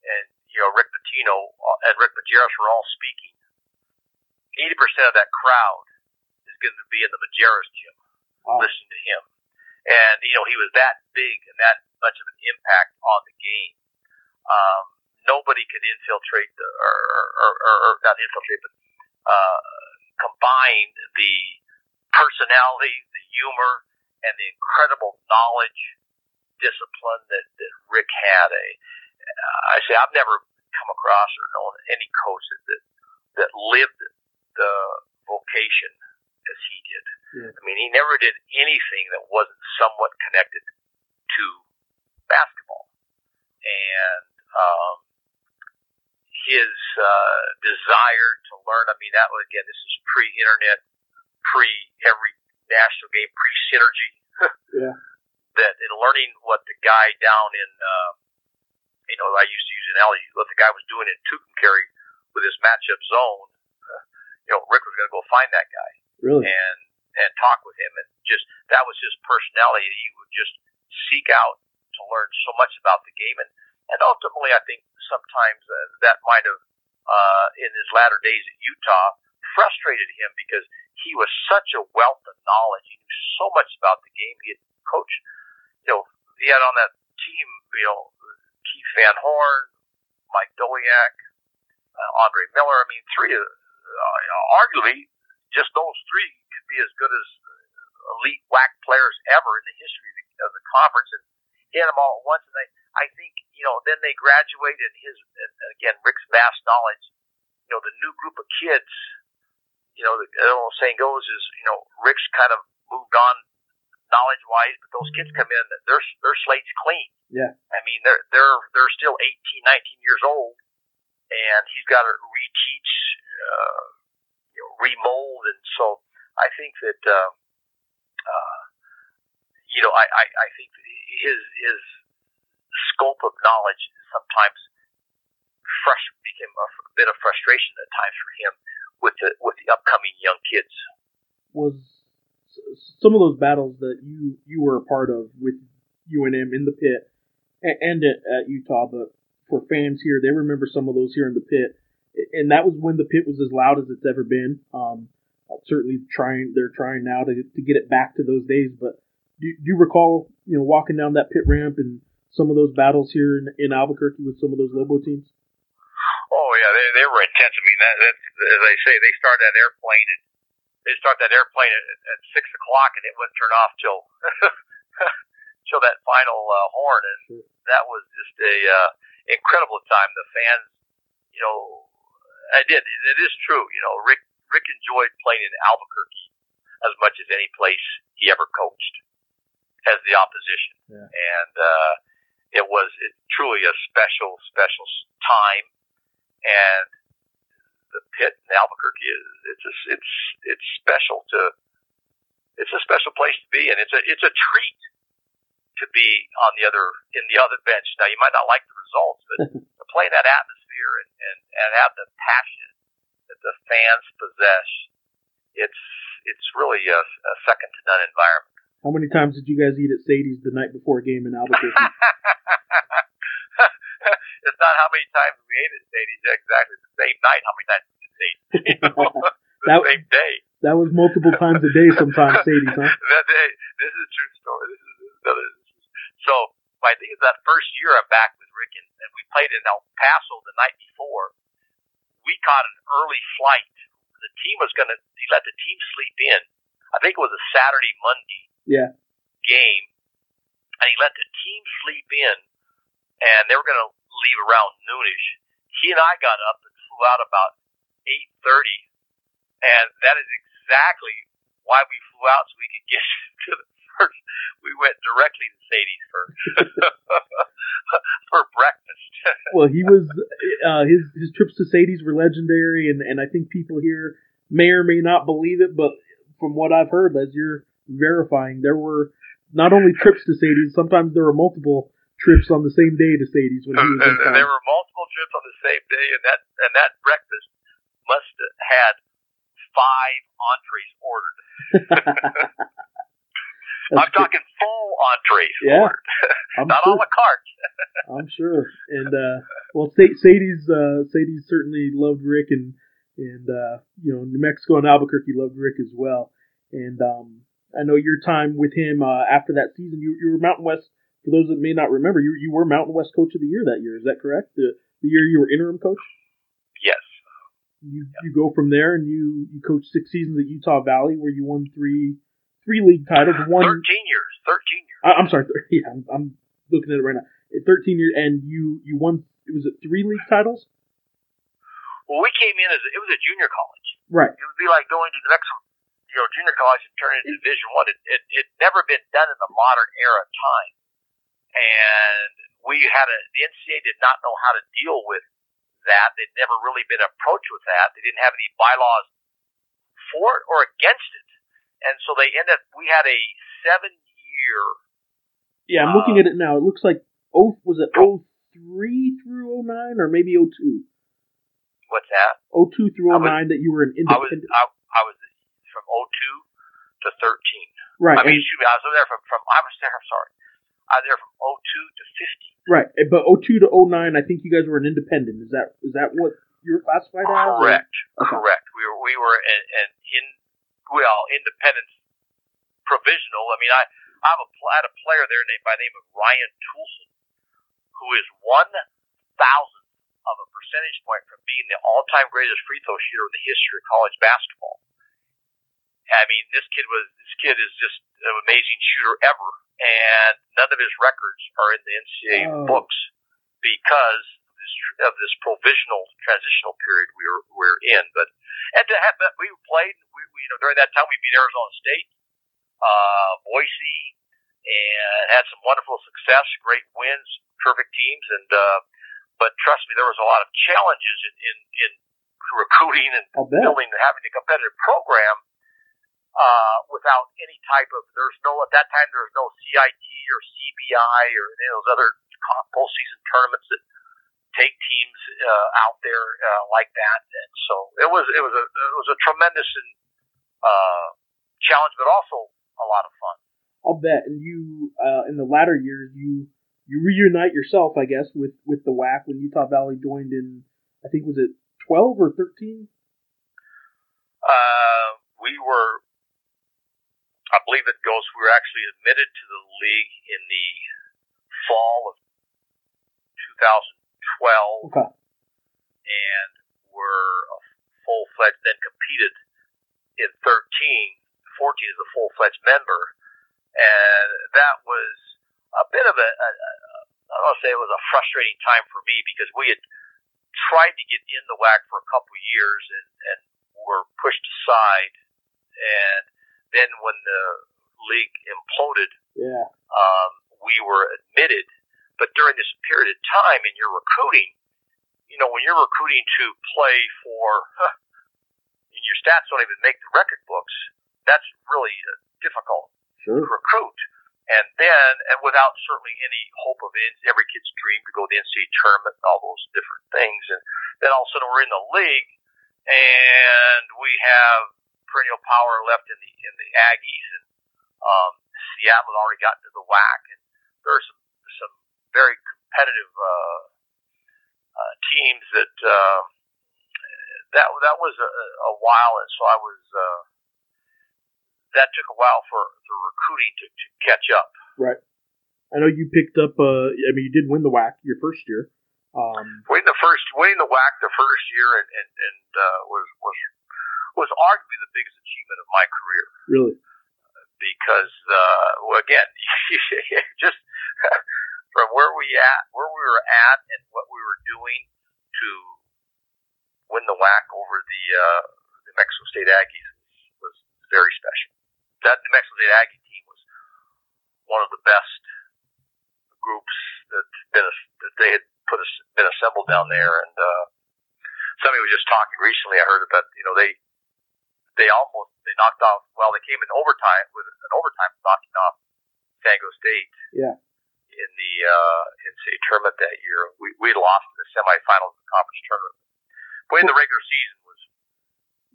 and you know Rick Pitino uh, and Rick Majerus were all speaking. 80% of that crowd is going to be in the Majerus gym, wow. listening to him and you know he was that big and that much of an impact on the game. Um, nobody could infiltrate the, or, or, or, or not infiltrate, but uh, combine the personality, the humor, and the incredible knowledge, discipline that, that Rick had. A, I say I've never come across or known any coach that that, lived the vocation as he did Yeah. I mean, he never did anything that wasn't somewhat connected to basketball. And um, his uh, desire to learn, I mean, that was, again, this is pre internet, pre every national game, pre synergy. Yeah. That in learning what the guy down in, uh, you know, I used to use an analogy, what the guy was doing in Tucumcari with his matchup zone, you know, Rick was going to go find that guy Really? and and talk with him, and just that was his personality. He would just seek out to learn so much about the game, and and ultimately, I think sometimes uh, that might have uh, in his latter days at Utah frustrated him because he was such a wealth of knowledge. He knew so much about the game. He had coached, you know, he had on that team, you know, Keith Van Horn, Mike Doleac, uh, Andre Miller. I mean, three of uh, arguably just those three could be as good as elite WAC players ever in the history of the, of the conference, and he had them all at once. And I, I think you know, then they graduate, and his and again Rick's vast knowledge. You know, the new group of kids. You know, the old saying goes is, you know, Rick's kind of moved on knowledge wise, but those kids come in, their their slate's clean. Yeah. I mean, they're they're they're still 18, 19 years old, and he's got to reteach, uh, you know, remold, and so I think that, uh, uh, you know, I, I I think his his scope of knowledge sometimes frust- became a, a bit of frustration at times for him with the with the upcoming young kids. Was some of those battles that you you were a part of with UNM in the pit and at, at Utah, but for fans here, they remember some of those here in the pit, and that was when the pit was as loud as it's ever been. Um, certainly trying they're trying now to to get it back to those days, but do, do you recall you know walking down that pit ramp and some of those battles here in, in Albuquerque with some of those Lobo teams? Oh yeah, they they were intense. I mean, that, that's as I say, they started that airplane and they start that airplane at, at six o'clock, and it wouldn't turn off till till that final uh, horn, and that was just a uh, incredible time. The fans, you know, I did. It is true. You know, Rick Rick enjoyed playing in Albuquerque as much as any place he ever coached as the opposition, Yeah. and uh, it was it, truly a special special time and the pit in Albuquerque is it's a, it's it's special to it's a special place to be and it's a it's a treat to be on the other in the other bench. Now you might not like the results, but to play in that atmosphere and, and, and have the passion that the fans possess, it's it's really a, a second to none environment. How many times did you guys eat at Sadie's the night before a game in Albuquerque? it's not how many times we ate at Sadie's exactly the same night. How many times we ate? You know, the That- same day. that was multiple times a day sometimes, Sadie's, huh? that day, this is a true story. This is, this is another. So I think it's that first year I'm back with Rick, and, and we played in El Paso the night before. We caught an early flight. The team was going to. He let the team sleep in. I think it was a Saturday Monday Yeah. game, and he let the team sleep in, and they were going to leave around noonish. He and I got up and flew out about eight thirty, and that is exactly why we flew out so we could get to the first. We went directly to Sadie's for for breakfast. Well, he was uh, his his trips to Sadie's were legendary, and and I think people here may or may not believe it, but from what I've heard, as you're verifying, there were not only trips to Sadie's, sometimes there were multiple trips on the same day to Sadie's when he was in town. there were multiple trips on the same day, and that and that breakfast must have had five entrees ordered. I'm talking full entrees Yeah. ordered, not sure. a la carte. I'm sure. And uh well Sadie's uh Sadie's certainly loved Rick and and uh you know New Mexico and Albuquerque loved Rick as well. And um I know your time with him uh after that season you you were Mountain West for those that may not remember you you were Mountain West coach of the year that year, is that correct? The the year you were interim coach? Yes. You you go from there and you you coached six seasons at Utah Valley where you won three three league titles, one Thirteen years. Thirteen years. I, I'm sorry, th- yeah, I'm, I'm looking at it right now. 13 years, and you you won. It was it three league titles, Well, we came in as it was a junior college. right? It would be like going to the next you know junior college and turn into Division One. It, it it never been done in the modern era of time, and we had a the NCAA did not know how to deal with that. They'd never really been approached with that. They didn't have any bylaws for it or against it, and so they ended. up, We had a seven year. Yeah, I'm looking uh, at it now. It looks like oh was it oh three through oh nine or maybe oh two. What's that? 02 through 09 that you were an independent. I was, I, I was from 02 to 13. Right. I mean, shoot, I was there from, from I was there, I'm sorry. I there from 02 to 50. Right. Eh, but 02 to 09, I think you guys were an independent. Is that is that what you were classified as? Correct. Okay. Correct. We were, we were an, an in, well, independent provisional. I mean, I, I have a, I had a player there named by the name of Ryan Toolson, who is one thousand of a percentage point from being the all-time greatest free throw shooter in the history of college basketball. I mean, this kid was this kid is just an amazing shooter ever, and none of his records are in the NCAA oh. books because of this, of this provisional transitional period we were we are in. But and to have we played, we, we you know during that time we beat Arizona State, uh, Boise, and had some wonderful success, great wins, perfect teams, and uh, but trust me, there was a lot of challenges in in, in recruiting and building and having a competitive program uh, without any type of there's no at that time there was no CIT or CBI or any of those other postseason tournaments that take teams uh, out there uh, like that. And so it was it was a it was a tremendous and uh, challenge, but also a lot of fun. I'll bet. And you uh, in the latter years you you reunite yourself, I guess, with with the WAC when Utah Valley joined in. I think was it twelve or thirteen. Uh, we were. I believe it goes. We were actually admitted to the league in the fall of 2012. Okay. And were full fledged. Then competed in 13. 14 as a full fledged member, and that was a bit of a, a, a I don't want to say it was a frustrating time for me because we had tried to get in the WAC for a couple of years and, and were pushed aside. And then when the league imploded, yeah. um, we were admitted. But during this period of time in your recruiting, you know, when you're recruiting to play for, huh, and your stats don't even make the record books, that's really difficult sure. to recruit. And then, and without certainly any hope of it, every kid's dream to go to the NCAA tournament and all those different things. And then all of a sudden we're in the league and we have perennial power left in the, in the Aggies and, um, Seattle had already gotten to the WAC and there are some, some very competitive, uh, uh, teams that, uh, that, that was a, a while. And so I was, uh, that took a while for the recruiting to, to catch up. Right. I know you picked up. Uh, I mean, you did win the WAC your first year. Um, winning the first, winning the WAC the first year, and and, and uh, was was was arguably the biggest achievement of my career. Really, because uh, well, again, just from where we at, where we were at, and what we were doing to win the WAC over the uh, the Mexico State Aggies was, was very special that New Mexico State Aggie team was one of the best groups that been that they had put us been assembled down there. And uh, somebody was just talking recently. I heard about you know they they almost they knocked off. Well, they came in overtime with an overtime knocking off San Diego State. Yeah. In the uh, in state tournament that year, we we lost in the semifinals of the conference tournament. But in the regular season was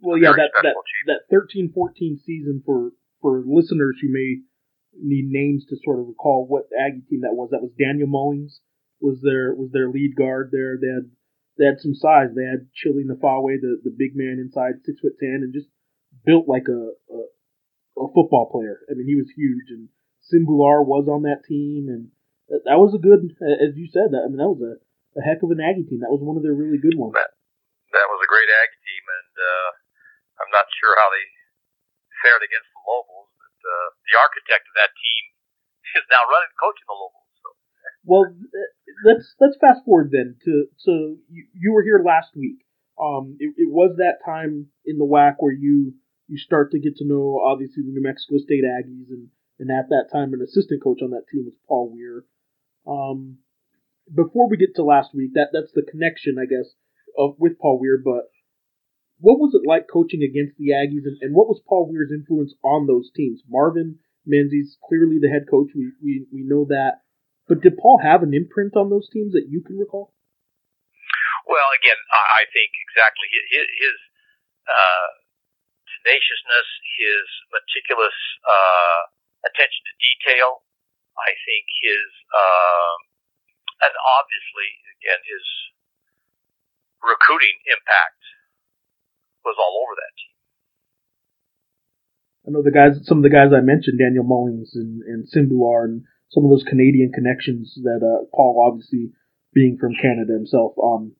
well, yeah, that that, that 13-14 season for for listeners who may need names to sort of recall what Aggie team that was, that was Daniel Mullings was their was their lead guard there. They had they had some size. They had Chili Nephawe, the the big man inside, six foot ten, and just built like a, a, a football player. I mean, he was huge. And Sim Bhullar was on that team, and that, that was a good, as you said. That I mean, that was a, a heck of an Aggie team. That was one of their really good ones. That, that was a great Aggie team, and uh, I'm not sure how they fared against the Lobos, but uh, the architect of that team is now running coaching the Lobos. So. Well, let's let's fast forward then to so you, you were here last week. Um, it, it was that time in the WAC where you you start to get to know obviously the New Mexico State Aggies, and and at that time an assistant coach on that team was Paul Weir. Um, before we get to last week, that that's the connection, I guess, of with Paul Weir. But what was it like coaching against the Aggies, and, and what was Paul Weir's influence on those teams? Marvin Menzies clearly the head coach. We we we know that. But did Paul have an imprint on those teams that you can recall? Well, again, I think exactly his, his uh, tenaciousness, his meticulous uh, attention to detail. I think his, uh, and obviously, again, his recruiting impact was all over that team. I know the guys, some of the guys I mentioned, Daniel Mullings and, and Sim Bhullar, and some of those Canadian connections that uh, Paul, obviously being from Canada himself, um,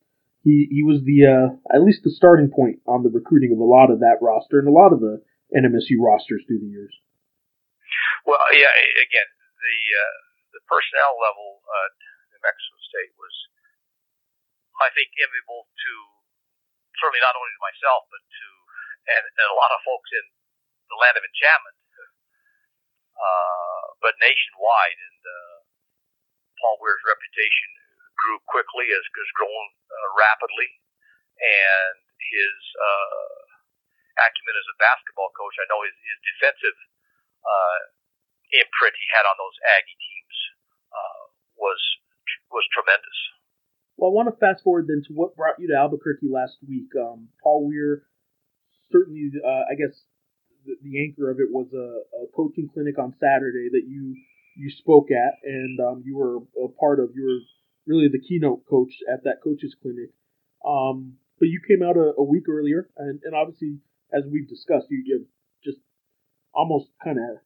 he he was the uh, at least the starting point on the recruiting of a lot of that roster and a lot of the NMSU rosters through the years. Well, yeah, again, the uh, the personnel level at New Mexico State was, I think, enviable to certainly not only to myself but to and, and a lot of folks in the land of enchantment, uh, but nationwide. And uh, Paul Weir's reputation grew quickly, has, has grown uh, rapidly, and his uh, acumen as a basketball coach, I know his, his defensive uh, imprint he had on those Aggie teams uh, was was tremendous. Well, I want to fast forward then to what brought you to Albuquerque last week. Um, Paul Weir, certainly, uh, I guess the, the, anchor of it was a, a, coaching clinic on Saturday that you you spoke at, and um, you were a part of. You were really the keynote coach at that coaches clinic. Um, but you came out a, a week earlier, and, and, obviously, as we've discussed, you, you just almost kind of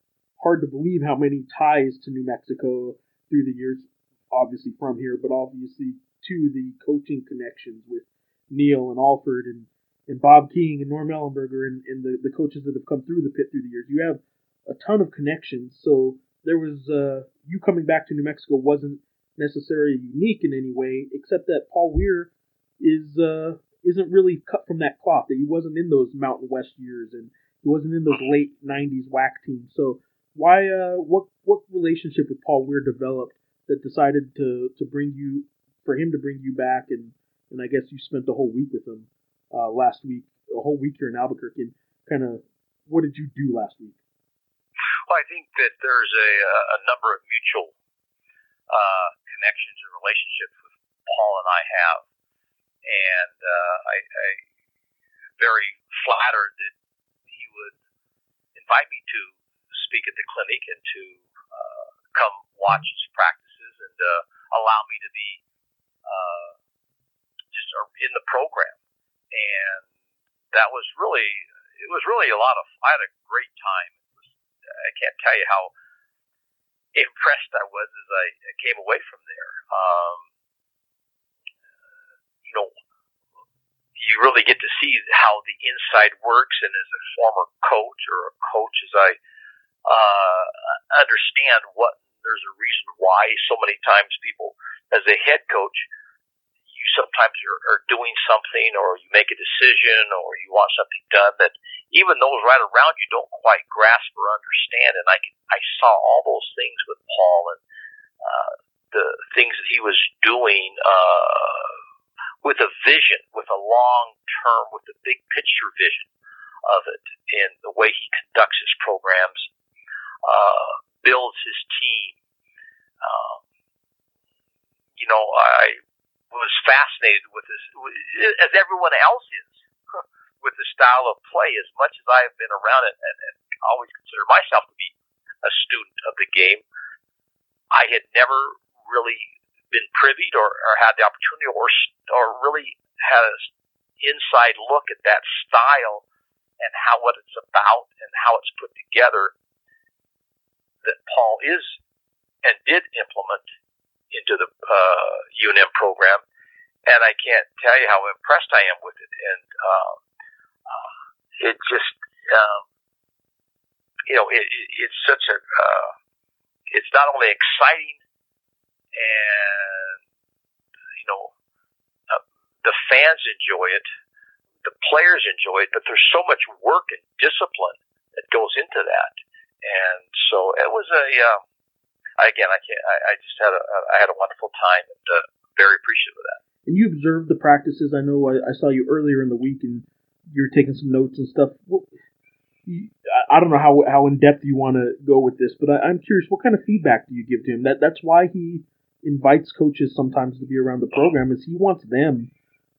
hard to believe how many ties to New Mexico through the years, obviously from here, but obviously to the coaching connections with Neal and Alford and, and Bob King and Norm Ellenberger and, and the, the coaches that have come through the pit through the years. You have a ton of connections. So there was uh, you coming back to New Mexico wasn't necessarily unique in any way, except that Paul Weir is uh, isn't really cut from that cloth. That he wasn't in those Mountain West years, and he wasn't in those late '90s WAC teams. So why? Uh, what what relationship with Paul Weir developed that decided to to bring you for him to bring you back, and and I guess you spent the whole week with him uh, last week, a whole week here in Albuquerque. And kind of what did you do last week? Well, I think that there's a, a number of mutual uh, connections and relationships with Paul and I have, and uh, I, I very flattered that he would invite me to speak at the clinic and to uh, come watch his practices and uh, allow me to be uh, just in the program. And that was really, it was really a lot of. I had a great time. I can't tell you how impressed I was as I came away from there. Um, you know, you really get to see how the inside works, and as a former coach or a coach, as I uh, understand what there's a reason why so many times people, as a head coach, you sometimes are, are doing something or you make a decision or you want something done that even those right around you don't quite grasp or understand. And I I saw all those things with Paul and uh, the things that he was doing uh, with a vision, with a long term, with the big picture vision of it, and the way he conducts his programs, uh, builds his team. Um, you know, I was fascinated with this, as everyone else is, with the style of play. As much as I have been around it and, and always consider myself to be a student of the game, I had never really been privied or, or had the opportunity or or really had an inside look at that style and how what it's about and how it's put together that Paul is and did implement into the uh, UNM program, and I can't tell you how impressed I am with it. And uh, it just, um, you know, it, it, it's such a, uh, it's not only exciting and you know uh, the fans enjoy it, the players enjoy it, but there's so much work and discipline that goes into that. And so it was a, uh, again, I can't, I, I just had a, I had a wonderful time and uh, very appreciative of that. And you observed the practices. I know I, I saw you earlier in the week and you're taking some notes and stuff. I don't know how how in depth you want to go with this, but I, I'm curious. What kind of feedback do you give to him? That that's why he invites coaches sometimes to be around the program is he wants them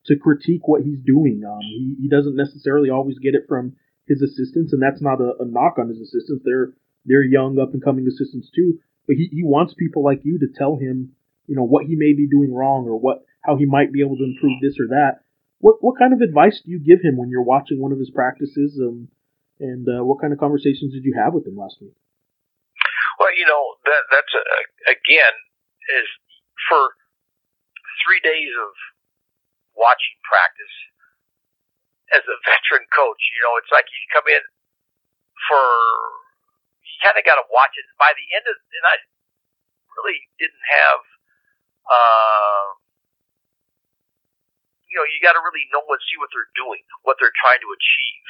to critique what he's doing. Um, he, he doesn't necessarily always get it from his assistants, and that's not a, a knock on his assistants. They're they're young, up and coming assistants too. But he, he wants people like you to tell him, you know, what he may be doing wrong or what how he might be able to improve this or that. What what kind of advice do you give him when you're watching one of his practices? Um, and uh, what kind of conversations did you have with him last week? Well, you know that that's a, again is for three days of watching practice as a veteran coach. You know, it's like you come in for you kind of got to watch it. By the end of and I really didn't have. Uh, you know, you got to really know and see what they're doing, what they're trying to achieve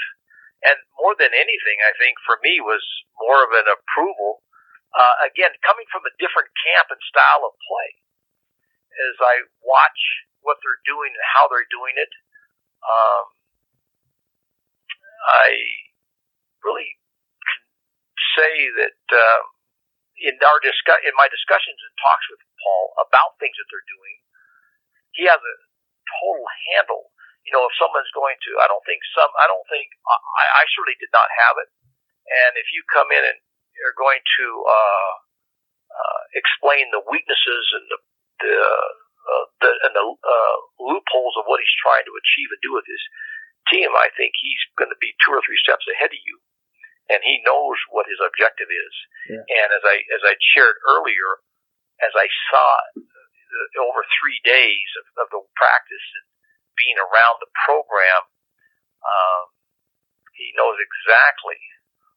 and more than anything, I think for me was more of an approval. Uh, again, coming from a different camp and style of play, as I watch what they're doing and how they're doing it, um, I really can say that uh, in our discuss in my discussions and talks with Paul about things that they're doing, he has a total handle you know, if someone's going to, I don't think some, I don't think, I, I certainly did not have it. And if you come in and are going to uh, uh, explain the weaknesses and the the, uh, the and the uh, loopholes of what he's trying to achieve and do with his team, I think he's going to be two or three steps ahead of you, and he knows what his objective is. Yeah. And as I as I shared earlier, as I saw over three days of, of the practice and being around the program, um, he knows exactly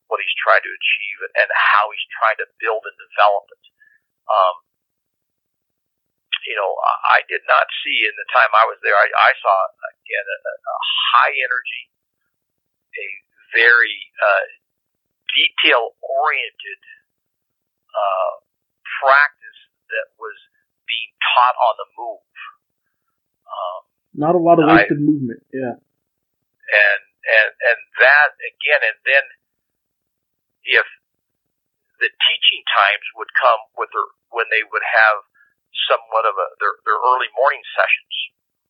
what he's trying to achieve and how he's trying to build and develop it. Um, you know, I did not see in the time I was there. I, I saw again a, a high energy, a very uh, detail oriented uh, practice that was being taught on the move. Um, not a lot of wasted I, movement. Yeah. And and and that again, and then if the teaching times would come with their when they would have somewhat of a their their early morning sessions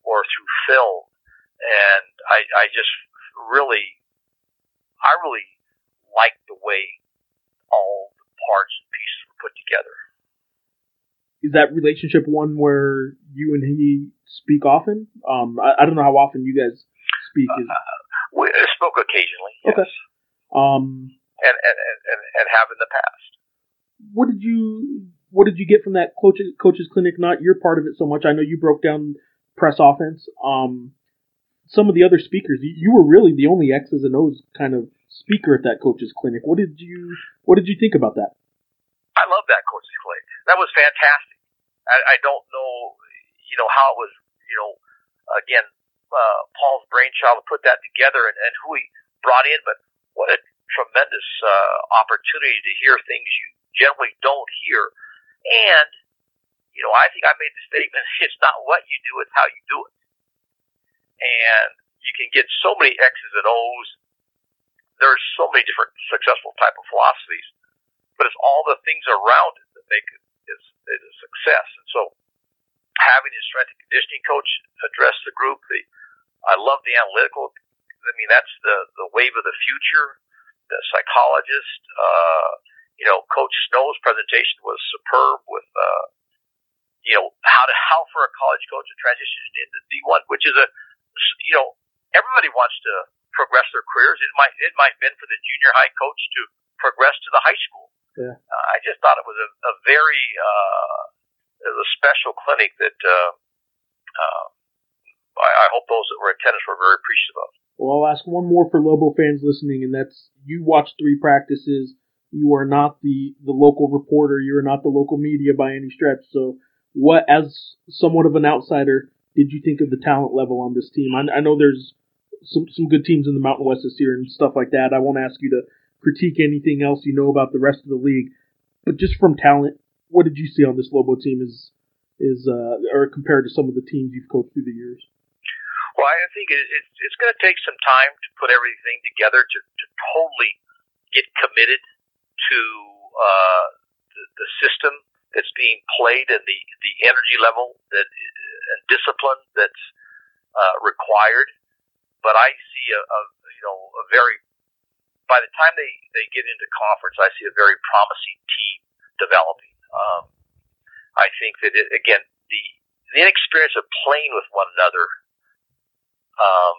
or through film, and I I just really I really liked the way all the parts and pieces were put together. Is that relationship one where you and he speak often? Um, I, I don't know how often you guys speak. Is... Uh, we spoke occasionally. Yes. Okay. Um, and, and, and, and have in the past. What did you What did you get from that coaches coaches clinic? Not your part of it so much. I know you broke down press offense. Um, some of the other speakers, you, you were really the only X's and O's kind of speaker at that coaches clinic. What did you What did you think about that? I love that coaches clinic. That was fantastic. I, I don't know you know, how it was, you know, again, uh, Paul's brainchild to put that together and, and who he brought in, but what a tremendous uh, opportunity to hear things you generally don't hear. And, you know, I think I made the statement, it's not what you do, it's how you do it. And you can get so many X's and O's. There's so many different successful type of philosophies, but it's all the things around it that make it is a success. And so having his strength and conditioning coach address the group. The, I love the analytical. I mean, that's the the wave of the future. The psychologist, uh, you know, Coach Snow's presentation was superb with, uh, you know, how to how for a college coach to transition into D1, which is a, you know, everybody wants to progress their careers. It might it might have been for the junior high coach to progress to the high school. Yeah. Uh, I just thought it was a, a very uh, is a special clinic that uh, uh, I, I hope those that were in attendance were very appreciative of. Well, I'll ask one more for Lobo fans listening, and that's you watched three practices. You are not the, the local reporter. You are not the local media by any stretch. So, what, as somewhat of an outsider, did you think of the talent level on this team? I, I know there's some some good teams in the Mountain West this year and stuff like that. I won't ask you to critique anything else you know about the rest of the league, but just from talent, what did you see on this Lobo team? Is is uh, or compared to some of the teams you've coached through the years? Well, I think it, it's it's going to take some time to put everything together to, to totally get committed to uh, the, the system that's being played and the the energy level that and discipline that's uh, required. But I see a, a you know a very by the time they they get into conference, I see a very promising team developing. Um, I think that it, again the the inexperience of playing with one another um,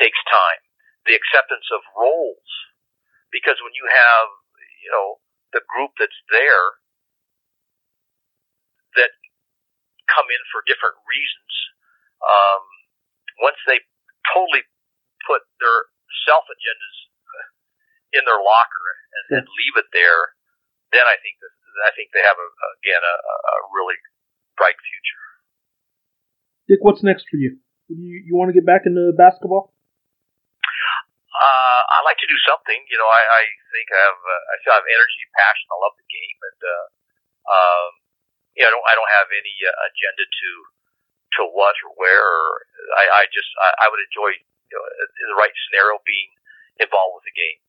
takes time. The acceptance of roles, because when you have you know the group that's there that come in for different reasons, um, once they totally put their self agendas in their locker and, and leave it there, then I think that I think they have a, again a, a really bright future. Dick, what's next for you? You you want to get back into basketball? Uh, I like to do something. You know, I, I think I have uh, I still have energy, passion. I love the game, and uh, um, you know, I don't I don't have any uh, agenda to to what or where. Or I, I just I, I would enjoy you know, the right scenario being involved with the game.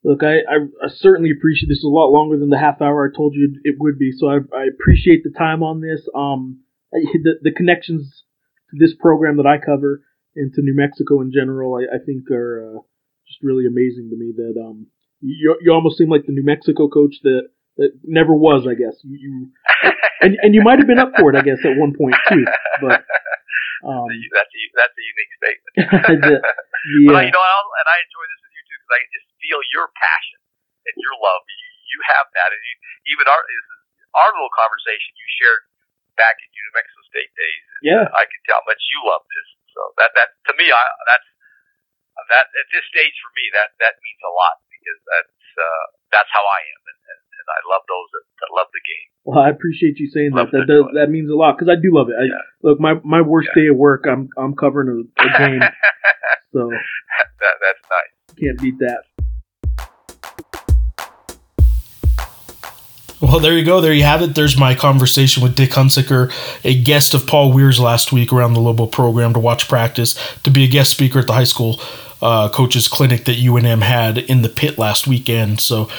Look, I, I, I, certainly appreciate this is a lot longer than the half hour I told you it would be, so I, I appreciate the time on this. Um, the, the connections to this program that I cover and to New Mexico in general, I, I think are uh, just really amazing to me. That um, you, you almost seem like the New Mexico coach that that never was, I guess. You, you and and you might have been up for it, I guess, at one point too. But um, that's a, that's a unique statement. the, the, but uh, you know, I'll, and I enjoy this with you too because I can just feel your passion and your love. You, you have that, and you, even our this is our little conversation you shared back in New Mexico State days. Yeah, I can tell how much you love this. So that that to me, I that's that at this stage for me that that means a lot because that's uh, that's how I am, and, and I love those that, that love the game. Well, I appreciate you saying love that. That does, that means a lot because I do love it. I, yeah. Look, my my worst yeah. day at work, I'm I'm covering a, a game, so that, that's nice. Can't beat that. Well, there you go. There you have it. There's my conversation with Dick Hunsaker, a guest of Paul Weir's last week around the Lobo program to watch practice, to be a guest speaker at the high school uh, coaches clinic that UNM had in the pit last weekend. So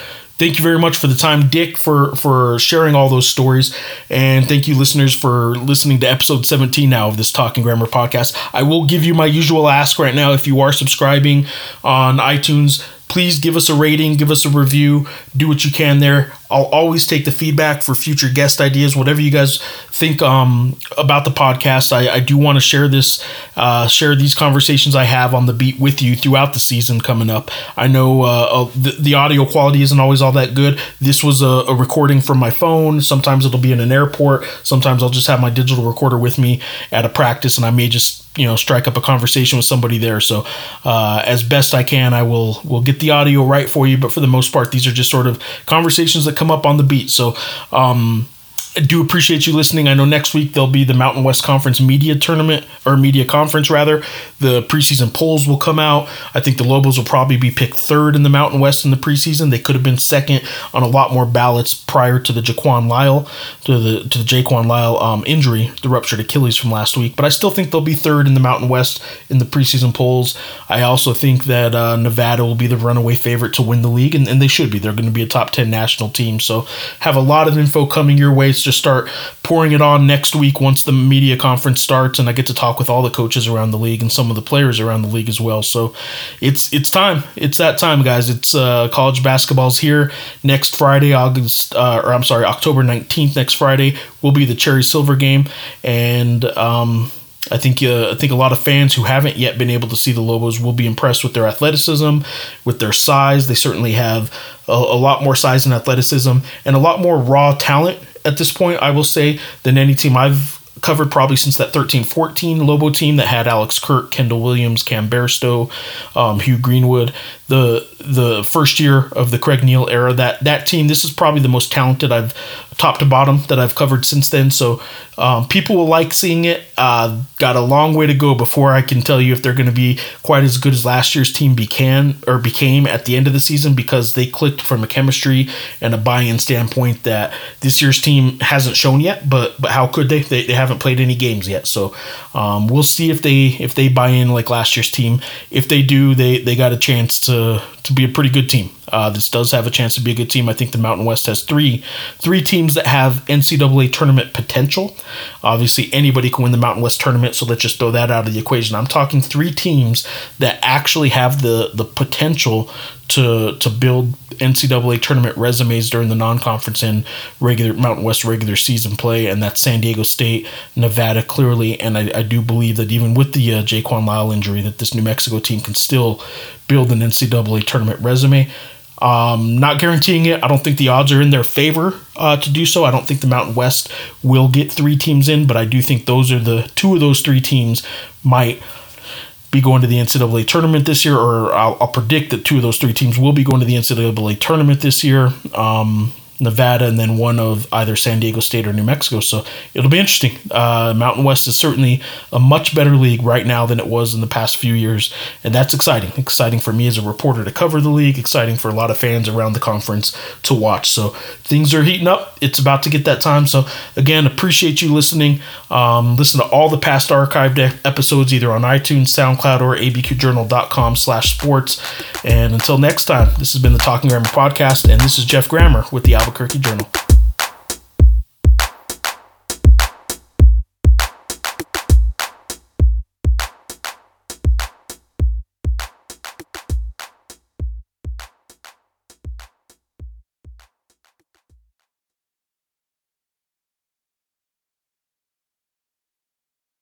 thank you very much for the time, Dick, for for sharing all those stories, and thank you, listeners, for listening to episode 17 now of this Talking Grammer podcast. I will give you my usual ask right now if you are subscribing on iTunes please give us a rating, give us a review, do what you can there. I'll always take the feedback for future guest ideas, whatever you guys think um, about the podcast. I, I do want to share this, uh, share these conversations I have on the beat with you throughout the season coming up. I know uh, uh, the, the, audio quality isn't always all that good. This was a, a, recording from my phone. Sometimes it'll be in an airport. Sometimes I'll just have my digital recorder with me at a practice, and I may just you know strike up a conversation with somebody there. So uh, as best I can, I will will get the audio right for you. But for the most part, these are just sort of conversations that come up on the beat. So um, I do appreciate you listening. I know next week there'll be the Mountain West Conference Media Tournament or Media Conference rather. The preseason polls will come out. I think the Lobos will probably be picked third in the Mountain West in the preseason. They could have been second on a lot more ballots prior to the Jaquan Lyle to the to the Jaquan Lyle um, injury, the ruptured Achilles from last week. But I still think they'll be third in the Mountain West in the preseason polls. I also think that uh, Nevada will be the runaway favorite to win the league, and, and they should be. They're going to be a top ten national team. So have a lot of info coming your way just start pouring it on next week once the media conference starts, and I get to talk with all the coaches around the league and some of the players around the league as well. So it's it's time. It's that time, guys. It's uh, college basketball's here next Friday, August, uh, or I'm sorry, October 19th. Next Friday will be the Cherry Silver game, and um, I think uh, I think a lot of fans who haven't yet been able to see the Lobos will be impressed with their athleticism, with their size. They certainly have a, a lot more size and athleticism, and a lot more raw talent at this point, I will say, than any team I've covered probably since that 13-14 Lobo team that had Alex Kirk, Kendall Williams, Cam Bairstow, um, Hugh Greenwood. The the first year of the Craig Neal era. That that team, this is probably the most talented I've top to bottom that I've covered since then. So um, people will like seeing it. Uh, got a long way to go before I can tell you if they're going to be quite as good as last year's team began or became at the end of the season because they clicked from a chemistry and a buy-in standpoint that this year's team hasn't shown yet. But but how could they? They, they haven't played any games yet. So um, we'll see if they if they buy in like last year's team. If they do, they they got a chance to to be a pretty good team. Uh, this does have a chance to be a good team. I think the Mountain West has three three teams that have NCAA tournament potential. Obviously, anybody can win the Mountain West tournament, so let's just throw that out of the equation. I'm talking three teams that actually have the the potential to to build NCAA tournament resumes during the non-conference and regular Mountain West regular season play, and that's San Diego State, Nevada, clearly, and I, I do believe that even with the uh, Jaquan Lyle injury, that this New Mexico team can still build an NCAA tournament resume. Um, not guaranteeing it. I don't think the odds are in their favor uh, to do so. I don't think the Mountain West will get three teams in, but I do think those are the two of those three teams might be going to the NCAA tournament this year, or I'll, I'll predict that two of those three teams will be going to the NCAA tournament this year. Um, Nevada, and then one of either San Diego State or New Mexico. So it'll be interesting. Uh, Mountain West is certainly a much better league right now than it was in the past few years, and that's exciting. Exciting for me as a reporter to cover the league, exciting for a lot of fans around the conference to watch. So things are heating up. It's about to get that time. So again, appreciate you listening. Um, listen to all the past archived episodes either on iTunes, SoundCloud, or abqjournal.com slash sports. And until next time, this has been the Talking Grammer Podcast, and this is Geoff Grammer with the Albuquerque Journal.